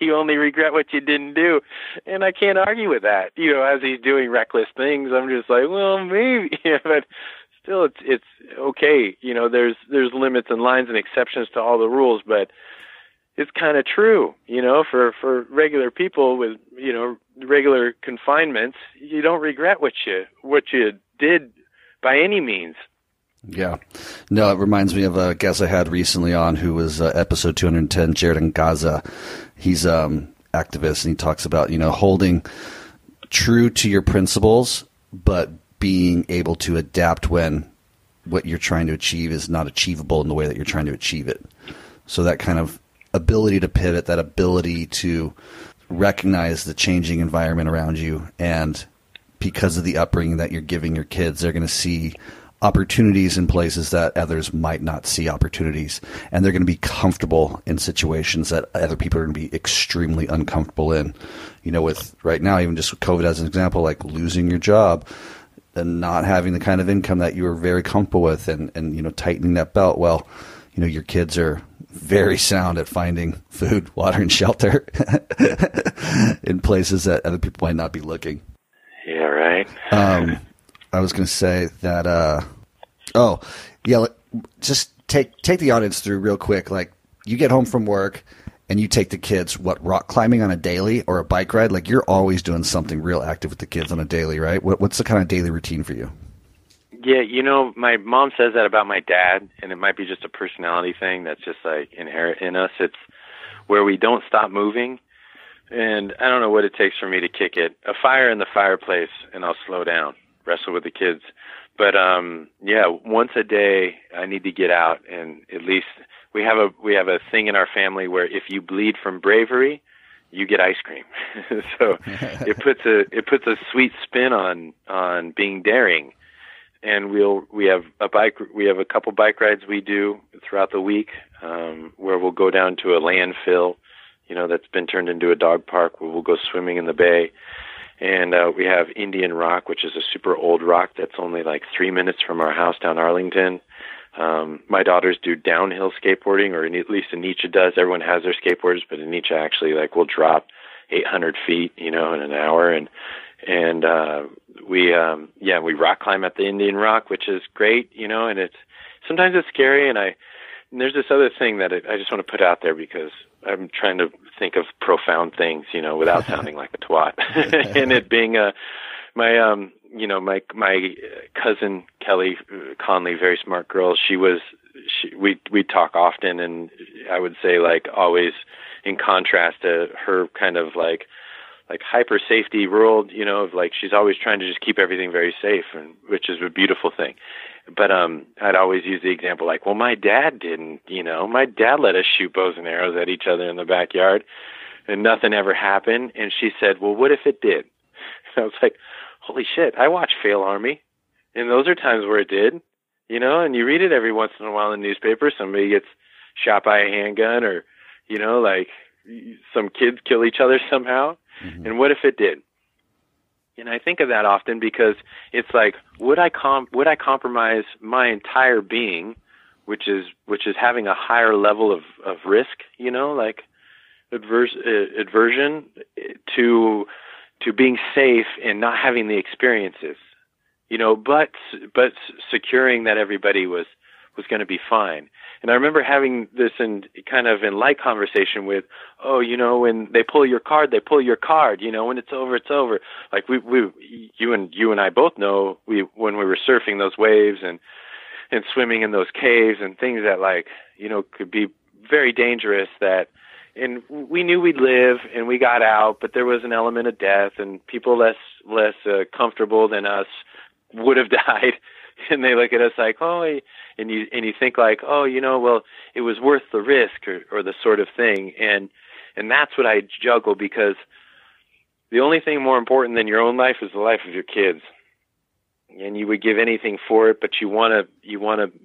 You only regret what you didn't do. And i can't argue with that. You know as he's doing reckless things i'm just like well maybe. Yeah, but still it's it's okay. You know there's there's limits and lines and exceptions to all the rules but it's kind of true you know for for regular people with you know regular confinements you don't regret what you what you did by any means yeah. No, it reminds me of a guest I had recently on who was uh, episode 210, Jared in Gaza. He's um activist and he talks about, you know, holding true to your principles, but being able to adapt when what you're trying to achieve is not achievable in the way that you're trying to achieve it. So that kind of ability to pivot, that ability to recognize the changing environment around you and because of the upbringing that you're giving your kids, they're going to see opportunities in places that others might not see opportunities. And they're going to be comfortable in situations that other people are going to be extremely uncomfortable in. You know, with right now, even just with COVID as an example, like losing your job and not having the kind of income that you were very comfortable with and, and, you know, tightening that belt. Well, you know, your kids are very sound at finding food, water, and shelter in places that other people might not be looking. Yeah, right. Um, I was going to say that. Uh, oh, yeah. Just take take the audience through real quick. Like you get home from work and you take the kids what rock climbing on a daily or a bike ride. Like you're always doing something real active with the kids on a daily, right? What, what's the kind of daily routine for you? Yeah, you know, my mom says that about my dad, and it might be just a personality thing that's just like inherent in us. It's where we don't stop moving, and I don't know what it takes for me to kick it. A fire in the fireplace, and I'll slow down wrestle with the kids. But um yeah, once a day I need to get out and at least we have a we have a thing in our family where if you bleed from bravery, you get ice cream. so it puts a it puts a sweet spin on on being daring. And we'll we have a bike we have a couple bike rides we do throughout the week um, where we'll go down to a landfill, you know, that's been turned into a dog park where we'll go swimming in the bay. And uh, we have Indian Rock, which is a super old rock that's only like three minutes from our house down Arlington. Um, my daughters do downhill skateboarding, or at least Anicca does. Everyone has their skateboards, but Anicca actually like will drop 800 feet, you know, in an hour, and and uh, we um, yeah we rock climb at the Indian Rock, which is great, you know, and it's sometimes it's scary, and I and there's this other thing that I, I just want to put out there because I'm trying to think of profound things, you know, without sounding like a twat, and it being a my um you know my my cousin Kelly Conley, very smart girl. She was she we we talk often, and I would say like always in contrast to her kind of like like hyper safety world, you know, of like she's always trying to just keep everything very safe, and which is a beautiful thing. But um, I'd always use the example like, well, my dad didn't, you know, my dad let us shoot bows and arrows at each other in the backyard, and nothing ever happened. And she said, well, what if it did? And I was like, holy shit, I watch Fail Army, and those are times where it did, you know, and you read it every once in a while in the newspaper. Somebody gets shot by a handgun, or you know, like some kids kill each other somehow. Mm-hmm. And what if it did? And I think of that often because it's like, would I com- would I compromise my entire being, which is which is having a higher level of of risk, you know, like adverse uh, aversion to to being safe and not having the experiences, you know, but but securing that everybody was was going to be fine. And I remember having this in kind of in light conversation with, oh, you know, when they pull your card, they pull your card. You know, when it's over, it's over. Like we, we, you and you and I both know, we when we were surfing those waves and and swimming in those caves and things that like, you know, could be very dangerous. That, and we knew we'd live and we got out, but there was an element of death and people less less uh, comfortable than us would have died and they look at us like, oh, eh, and you and you think like, oh, you know, well, it was worth the risk or, or the sort of thing, and and that's what I juggle because the only thing more important than your own life is the life of your kids, and you would give anything for it, but you want to, you want to,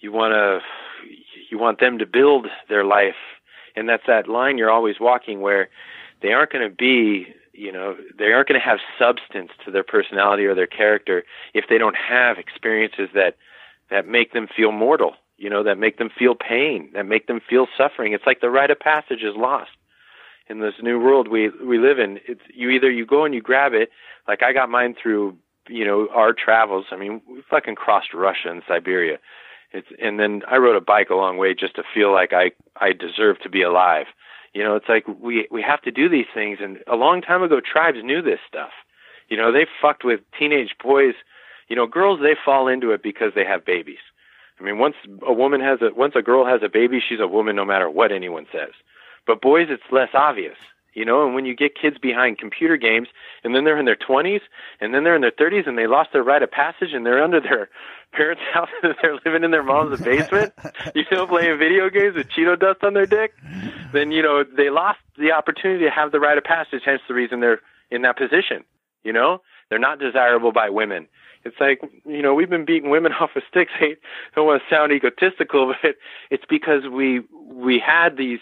you want to, you want them to build their life, and that's that line you're always walking where they aren't going to be you know they aren't going to have substance to their personality or their character if they don't have experiences that that make them feel mortal you know that make them feel pain that make them feel suffering. It's like the rite of passage is lost in this new world we we live in. It's you either you go and you grab it like i got mine through you know our travels. I mean we fucking crossed russia and siberia. It's and then i rode a bike a long way just to feel like i i deserve to be alive you know, it's like we we have to do these things. And a long time ago, tribes knew this stuff. You know, they fucked with teenage boys. You know, girls they fall into it because they have babies. I mean, once a woman has a once a girl has a baby, she's a woman no matter what anyone says. But boys, it's less obvious you know and when you get kids behind computer games and then they're in their 20s and then they're in their 30s and they lost their rite of passage and they're under their parents house and they're living in their mom's basement you know playing video games with cheeto dust on their dick then you know they lost the opportunity to have the rite of passage hence the reason they're in that position you know? They're not desirable by women. It's like you know we've been beating women off of sticks. I don't want to sound egotistical but it's because we we had these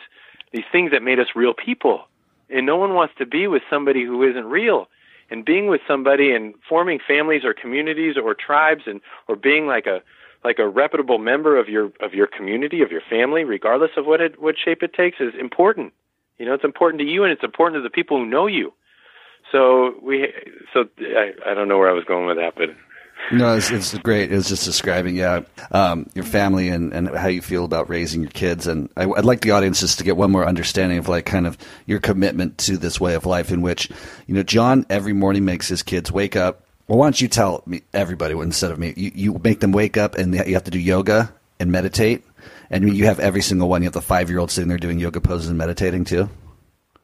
these things that made us real people and no one wants to be with somebody who isn't real. And being with somebody and forming families or communities or tribes and or being like a like a reputable member of your of your community of your family regardless of what it what shape it takes is important. You know it's important to you and it's important to the people who know you. So we so i i don't know where i was going with that but no, it's, it's great. It's just describing, yeah, um, your family and, and how you feel about raising your kids. And I, would like the audience just to get one more understanding of like kind of your commitment to this way of life in which, you know, John every morning makes his kids wake up. Well, why don't you tell me, everybody instead of me, you, you make them wake up and you have to do yoga and meditate. And you have every single one. You have the five year old sitting there doing yoga poses and meditating too.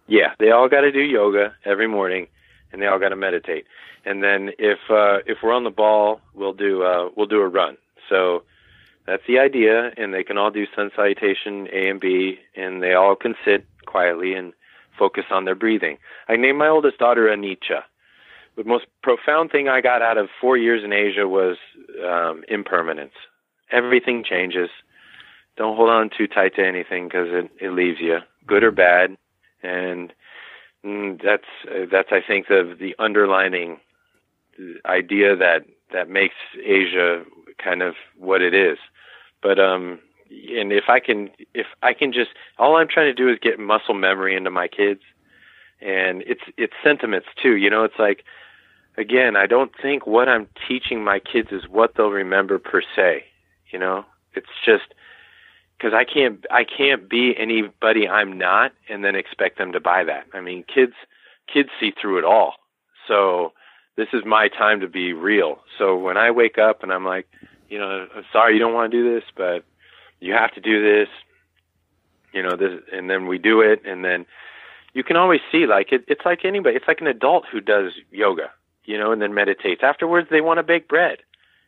Yeah, they all got to do yoga every morning and they all got to meditate and then if uh, if we're on the ball, we'll do uh, we'll do a run. So that's the idea, and they can all do sun salutation A and B, and they all can sit quietly and focus on their breathing. I named my oldest daughter Anicca. The most profound thing I got out of four years in Asia was um, impermanence. Everything changes. Don't hold on too tight to anything because it, it leaves you, good or bad. And mm, that's uh, that's I think the the underlining idea that that makes Asia kind of what it is. But um, and if I can if I can just all I'm trying to do is get muscle memory into my kids, and it's it's sentiments too. You know, it's like again, I don't think what I'm teaching my kids is what they'll remember per se. You know, it's just because I can't I can't be anybody I'm not and then expect them to buy that. I mean, kids kids see through it all. So this is my time to be real. So when I wake up and I'm like, you know, I'm sorry you don't want to do this, but you have to do this. You know, this and then we do it and then you can always see like it, it's like anybody it's like an adult who does yoga you know, and then meditates. Afterwards, they want to bake bread,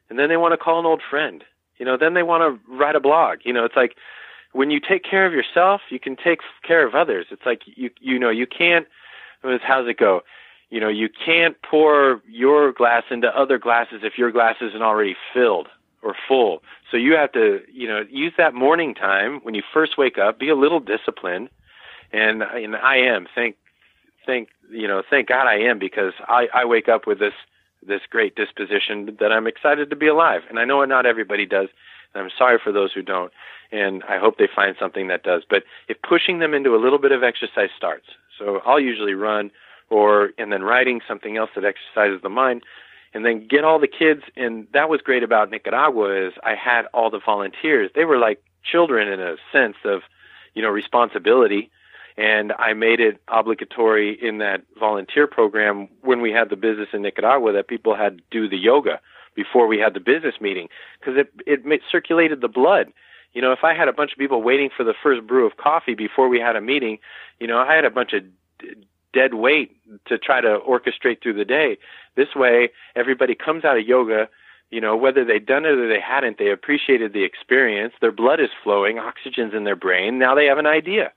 and then they want to call an old friend. You know, then they want to write a blog. You know, it's like when you take care of yourself, you can take care of others. It's like you you know you can't. How's it go? You know, you can't pour your glass into other glasses if your glass isn't already filled or full. So you have to, you know, use that morning time when you first wake up. Be a little disciplined, and and I am. Thank thank you know thank God I am because I I wake up with this this great disposition that I'm excited to be alive, and I know not everybody does. And I'm sorry for those who don't, and I hope they find something that does. But if pushing them into a little bit of exercise starts, so I'll usually run, or and then writing something else that exercises the mind, and then get all the kids. And that was great about Nicaragua is I had all the volunteers. They were like children in a sense of, you know, responsibility and I made it obligatory in that volunteer program when we had the business in Nicaragua that people had to do the yoga before we had the business meeting because it it circulated the blood. You know, if I had a bunch of people waiting for the first brew of coffee before we had a meeting, you know, I had a bunch of dead weight to try to orchestrate through the day. This way, everybody comes out of yoga you know, whether they'd done it or they hadn't, they appreciated the experience. Their blood is flowing, oxygen's in their brain. Now they have an idea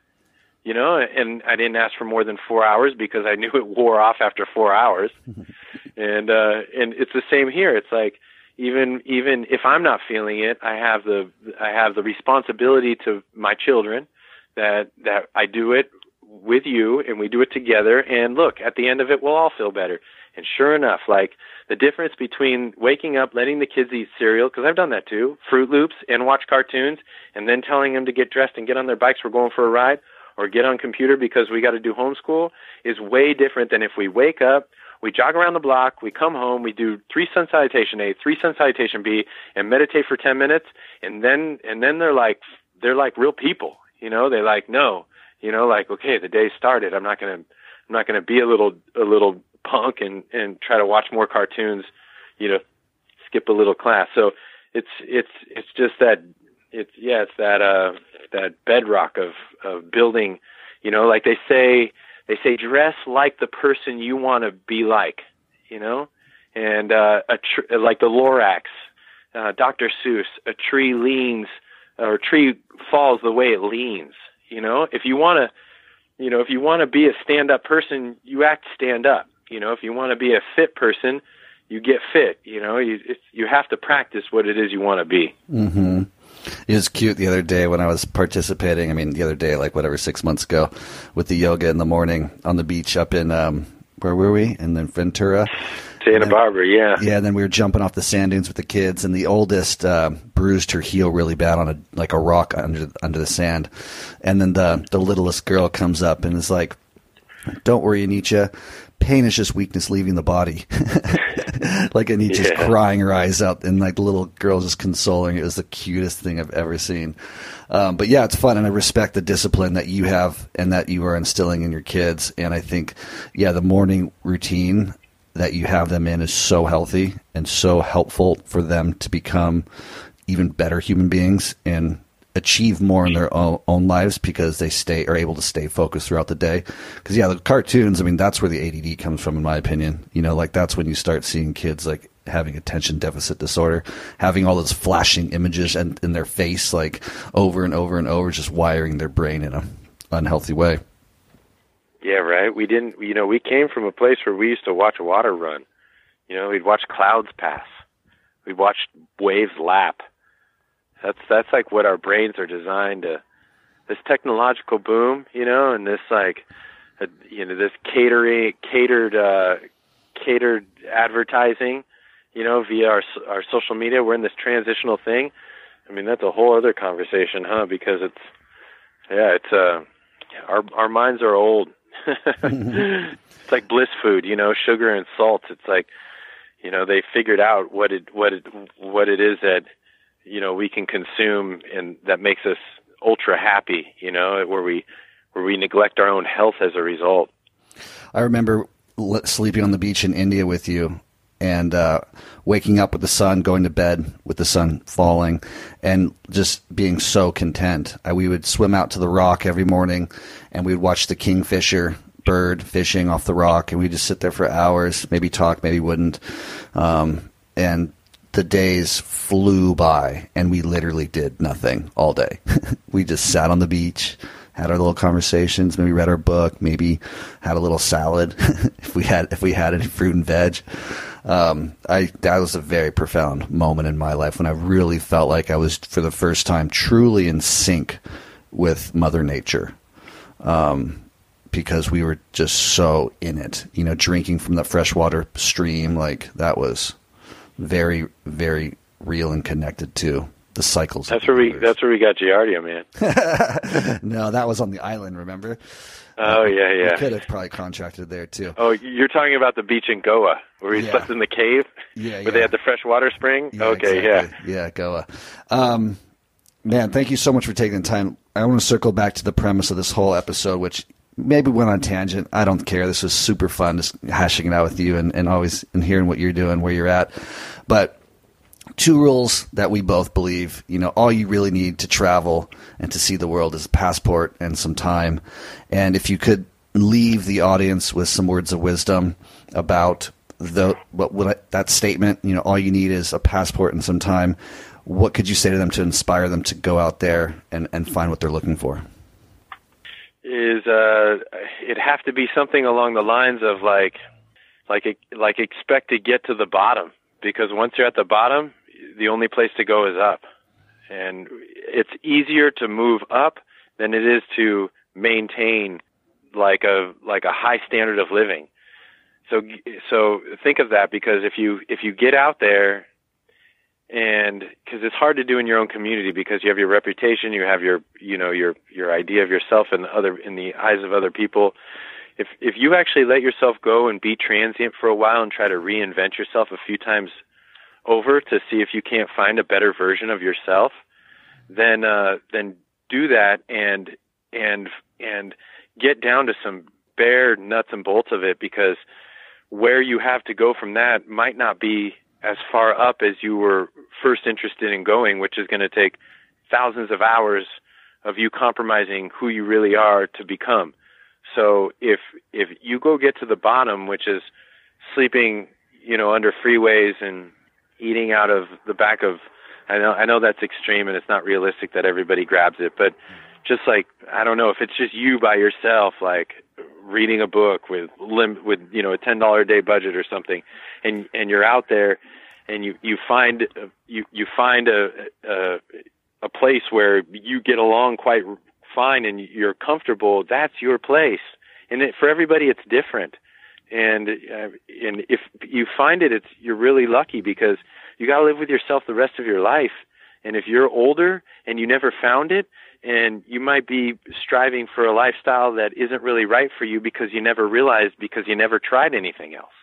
you know, and I didn't ask for more than four hours because I knew it wore off after four hours. and uh and it's the same here. It's like even even if I'm not feeling it, I have the I have the responsibility to my children that that I do it with you and we do it together and look, at the end of it we'll all feel better. And sure enough, like the difference between waking up, letting the kids eat cereal, because I've done that too, Fruit Loops, and watch cartoons, and then telling them to get dressed and get on their bikes, we're going for a ride, or get on computer because we got to do homeschool is way different than if we wake up, we jog around the block, we come home, we do three sun salutation A, three sun salutation B, and meditate for ten minutes, and then and then they're like they're like real people, you know. They like no, you know, like okay, the day started. I'm not gonna I'm not gonna be a little a little punk and and try to watch more cartoons, you know, skip a little class. So it's it's it's just that it's yeah, it's that uh that bedrock of of building. You know, like they say they say dress like the person you want to be like. You know, and uh, a tr- like the Lorax, uh, Dr. Seuss, a tree leans or a tree falls the way it leans. You know, if you want to, you know, if you want to be a stand-up person, you act stand up. You know, if you want to be a fit person, you get fit. You know, you you have to practice what it is you want to be. Mm-hmm. It was cute the other day when I was participating. I mean, the other day, like whatever, six months ago, with the yoga in the morning on the beach up in um, where were we? Then Ventura. Santa then, Barbara, yeah. Yeah, and then we were jumping off the sand dunes with the kids, and the oldest uh, bruised her heel really bad on a like a rock under under the sand, and then the the littlest girl comes up and is like, "Don't worry, Anicca, pain is just weakness leaving the body. like and yeah. crying her eyes out and like the little girl just consoling. It was the cutest thing I've ever seen. Um, but yeah, it's fun and I respect the discipline that you have and that you are instilling in your kids. And I think, yeah, the morning routine that you have them in is so healthy and so helpful for them to become even better human beings and achieve more in their own, own, lives because they stay are able to stay focused throughout the day. Because yeah, the cartoons. I mean, that's where the ADD comes from, in my opinion. You know, like that's when you start seeing kids like having attention deficit disorder, having all those flashing images and in their face like over and over and over, just wiring their brain in a unhealthy way. Yeah, right. We didn't. You know, we came from a place where we used to watch water run. You know, we'd watch clouds pass. We'd watch waves lap. That's that's like what our brains are designed to. This technological boom, you know, and this like, uh, you know, this catering, catered, uh, catered advertising, you know, via our our social media. We're in this transitional thing. I mean, that's a whole other conversation, huh? Because it's, yeah, it's uh, our our minds are old. Mm-hmm. it's like bliss food, you know, sugar and salt. It's like, you know, they figured out what it what it what it is that you know we can consume and that makes us ultra happy. You know, where we where we neglect our own health as a result. I remember sleeping on the beach in India with you and uh, waking up with the sun, going to bed with the sun falling, and just being so content. I, we would swim out to the rock every morning, and we'd watch the kingfisher bird fishing off the rock, and we'd just sit there for hours, maybe talk, maybe wouldn't. Um, and the days flew by, and we literally did nothing all day. we just sat on the beach had our little conversations, maybe read our book, maybe had a little salad if we had if we had any fruit and veg. Um, I that was a very profound moment in my life when I really felt like I was for the first time truly in sync with Mother Nature. Um, because we were just so in it, you know, drinking from the freshwater stream, like that was very, very real and connected to the cycles. That's where we. That's where we got Giardia, man. no, that was on the island. Remember? Oh yeah, yeah. We could have probably contracted there too. Oh, you're talking about the beach in Goa where he yeah. slept in the cave. Yeah, Where they had the freshwater spring. Yeah, okay, exactly. yeah, yeah, Goa. Um, man, thank you so much for taking the time. I want to circle back to the premise of this whole episode, which maybe went on tangent. I don't care. This was super fun, just hashing it out with you and, and always and hearing what you're doing, where you're at. But two rules that we both believe. You know, all you really need to travel and to see the world is a passport and some time. And if you could leave the audience with some words of wisdom about the what, that statement, you know, all you need is a passport and some time. What could you say to them to inspire them to go out there and, and find what they're looking for? Is uh, it have to be something along the lines of like, like, like expect to get to the bottom because once you're at the bottom, the only place to go is up. And it's easier to move up than it is to maintain like a like a high standard of living. So so think of that because if you if you get out there and because it's hard to do in your own community because you have your reputation, you have your you know your your idea of yourself and other in the eyes of other people. If if you actually let yourself go and be transient for a while and try to reinvent yourself a few times over to see if you can't find a better version of yourself, then uh, then do that and and and get down to some bare nuts and bolts of it because where you have to go from that might not be as far up as you were first interested in going, which is going to take thousands of hours of you compromising who you really are to become. So if if you go get to the bottom, which is sleeping, you know, under freeways and eating out of the back of I know I know that's extreme and it's not realistic that everybody grabs it, but just like I don't know if it's just you by yourself, like reading a book with lim with you know a ten dollar a day budget or something, and and you're out there, and you you find you you find a a, a place where you get along quite fine and you're comfortable. That's your place, and it, for everybody it's different and uh, and if you find it, it's you're really lucky because you got to live with yourself the rest of your life. And if you're older and you never found it, and you might be striving for a lifestyle that isn't really right for you because you never realized because you never tried anything else.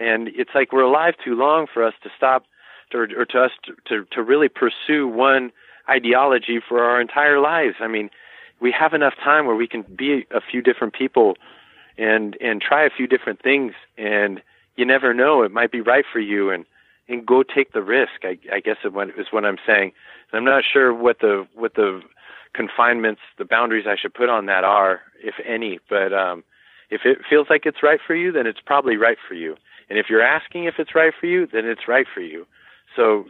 And it's like we're alive too long for us to stop, to, or to us to, to to really pursue one ideology for our entire lives. I mean, we have enough time where we can be a few different people and and try a few different things and you never know it might be right for you and and go take the risk i i guess is what i'm saying. And i'm not sure what the what the confinements the boundaries i should put on that are if any but um if it feels like it's right for you then it's probably right for you. And if you're asking if it's right for you then it's right for you. So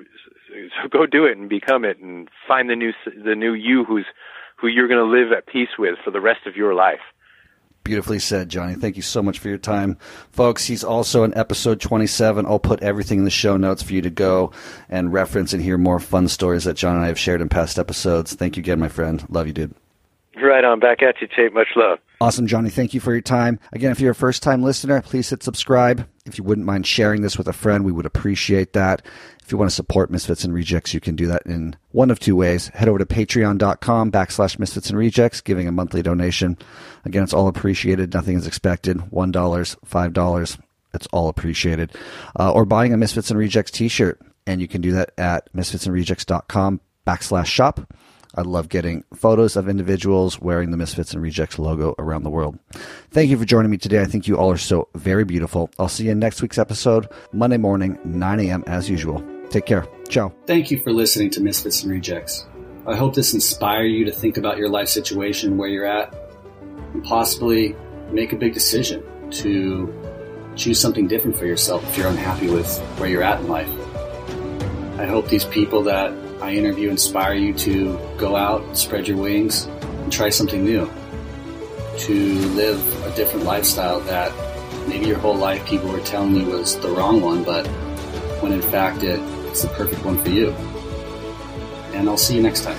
so go do it and become it and find the new the new you who's who you're going to live at peace with for the rest of your life Beautifully said, Johnny. Thank you so much for your time. Folks, he's also in episode 27. I'll put everything in the show notes for you to go and reference and hear more fun stories that John and I have shared in past episodes. Thank you again, my friend. Love you, dude. Right on. Back at you, Tate. Much love. Awesome, Johnny. Thank you for your time. Again, if you're a first time listener, please hit subscribe. If you wouldn't mind sharing this with a friend, we would appreciate that. If you want to support Misfits and Rejects, you can do that in one of two ways. Head over to patreon.com backslash misfits and rejects, giving a monthly donation. Again, it's all appreciated. Nothing is expected. $1, $5. It's all appreciated. Uh, or buying a Misfits and Rejects t-shirt. And you can do that at misfitsandrejects.com backslash shop. I love getting photos of individuals wearing the Misfits and Rejects logo around the world. Thank you for joining me today. I think you all are so very beautiful. I'll see you in next week's episode, Monday morning, 9 a.m. as usual. Take care. Ciao. Thank you for listening to Misfits and Rejects. I hope this inspire you to think about your life situation, where you're at, and possibly make a big decision to choose something different for yourself if you're unhappy with where you're at in life. I hope these people that I interview inspire you to go out, spread your wings, and try something new. To live a different lifestyle that maybe your whole life people were telling you was the wrong one, but when in fact it, it's the perfect one for you. And I'll see you next time.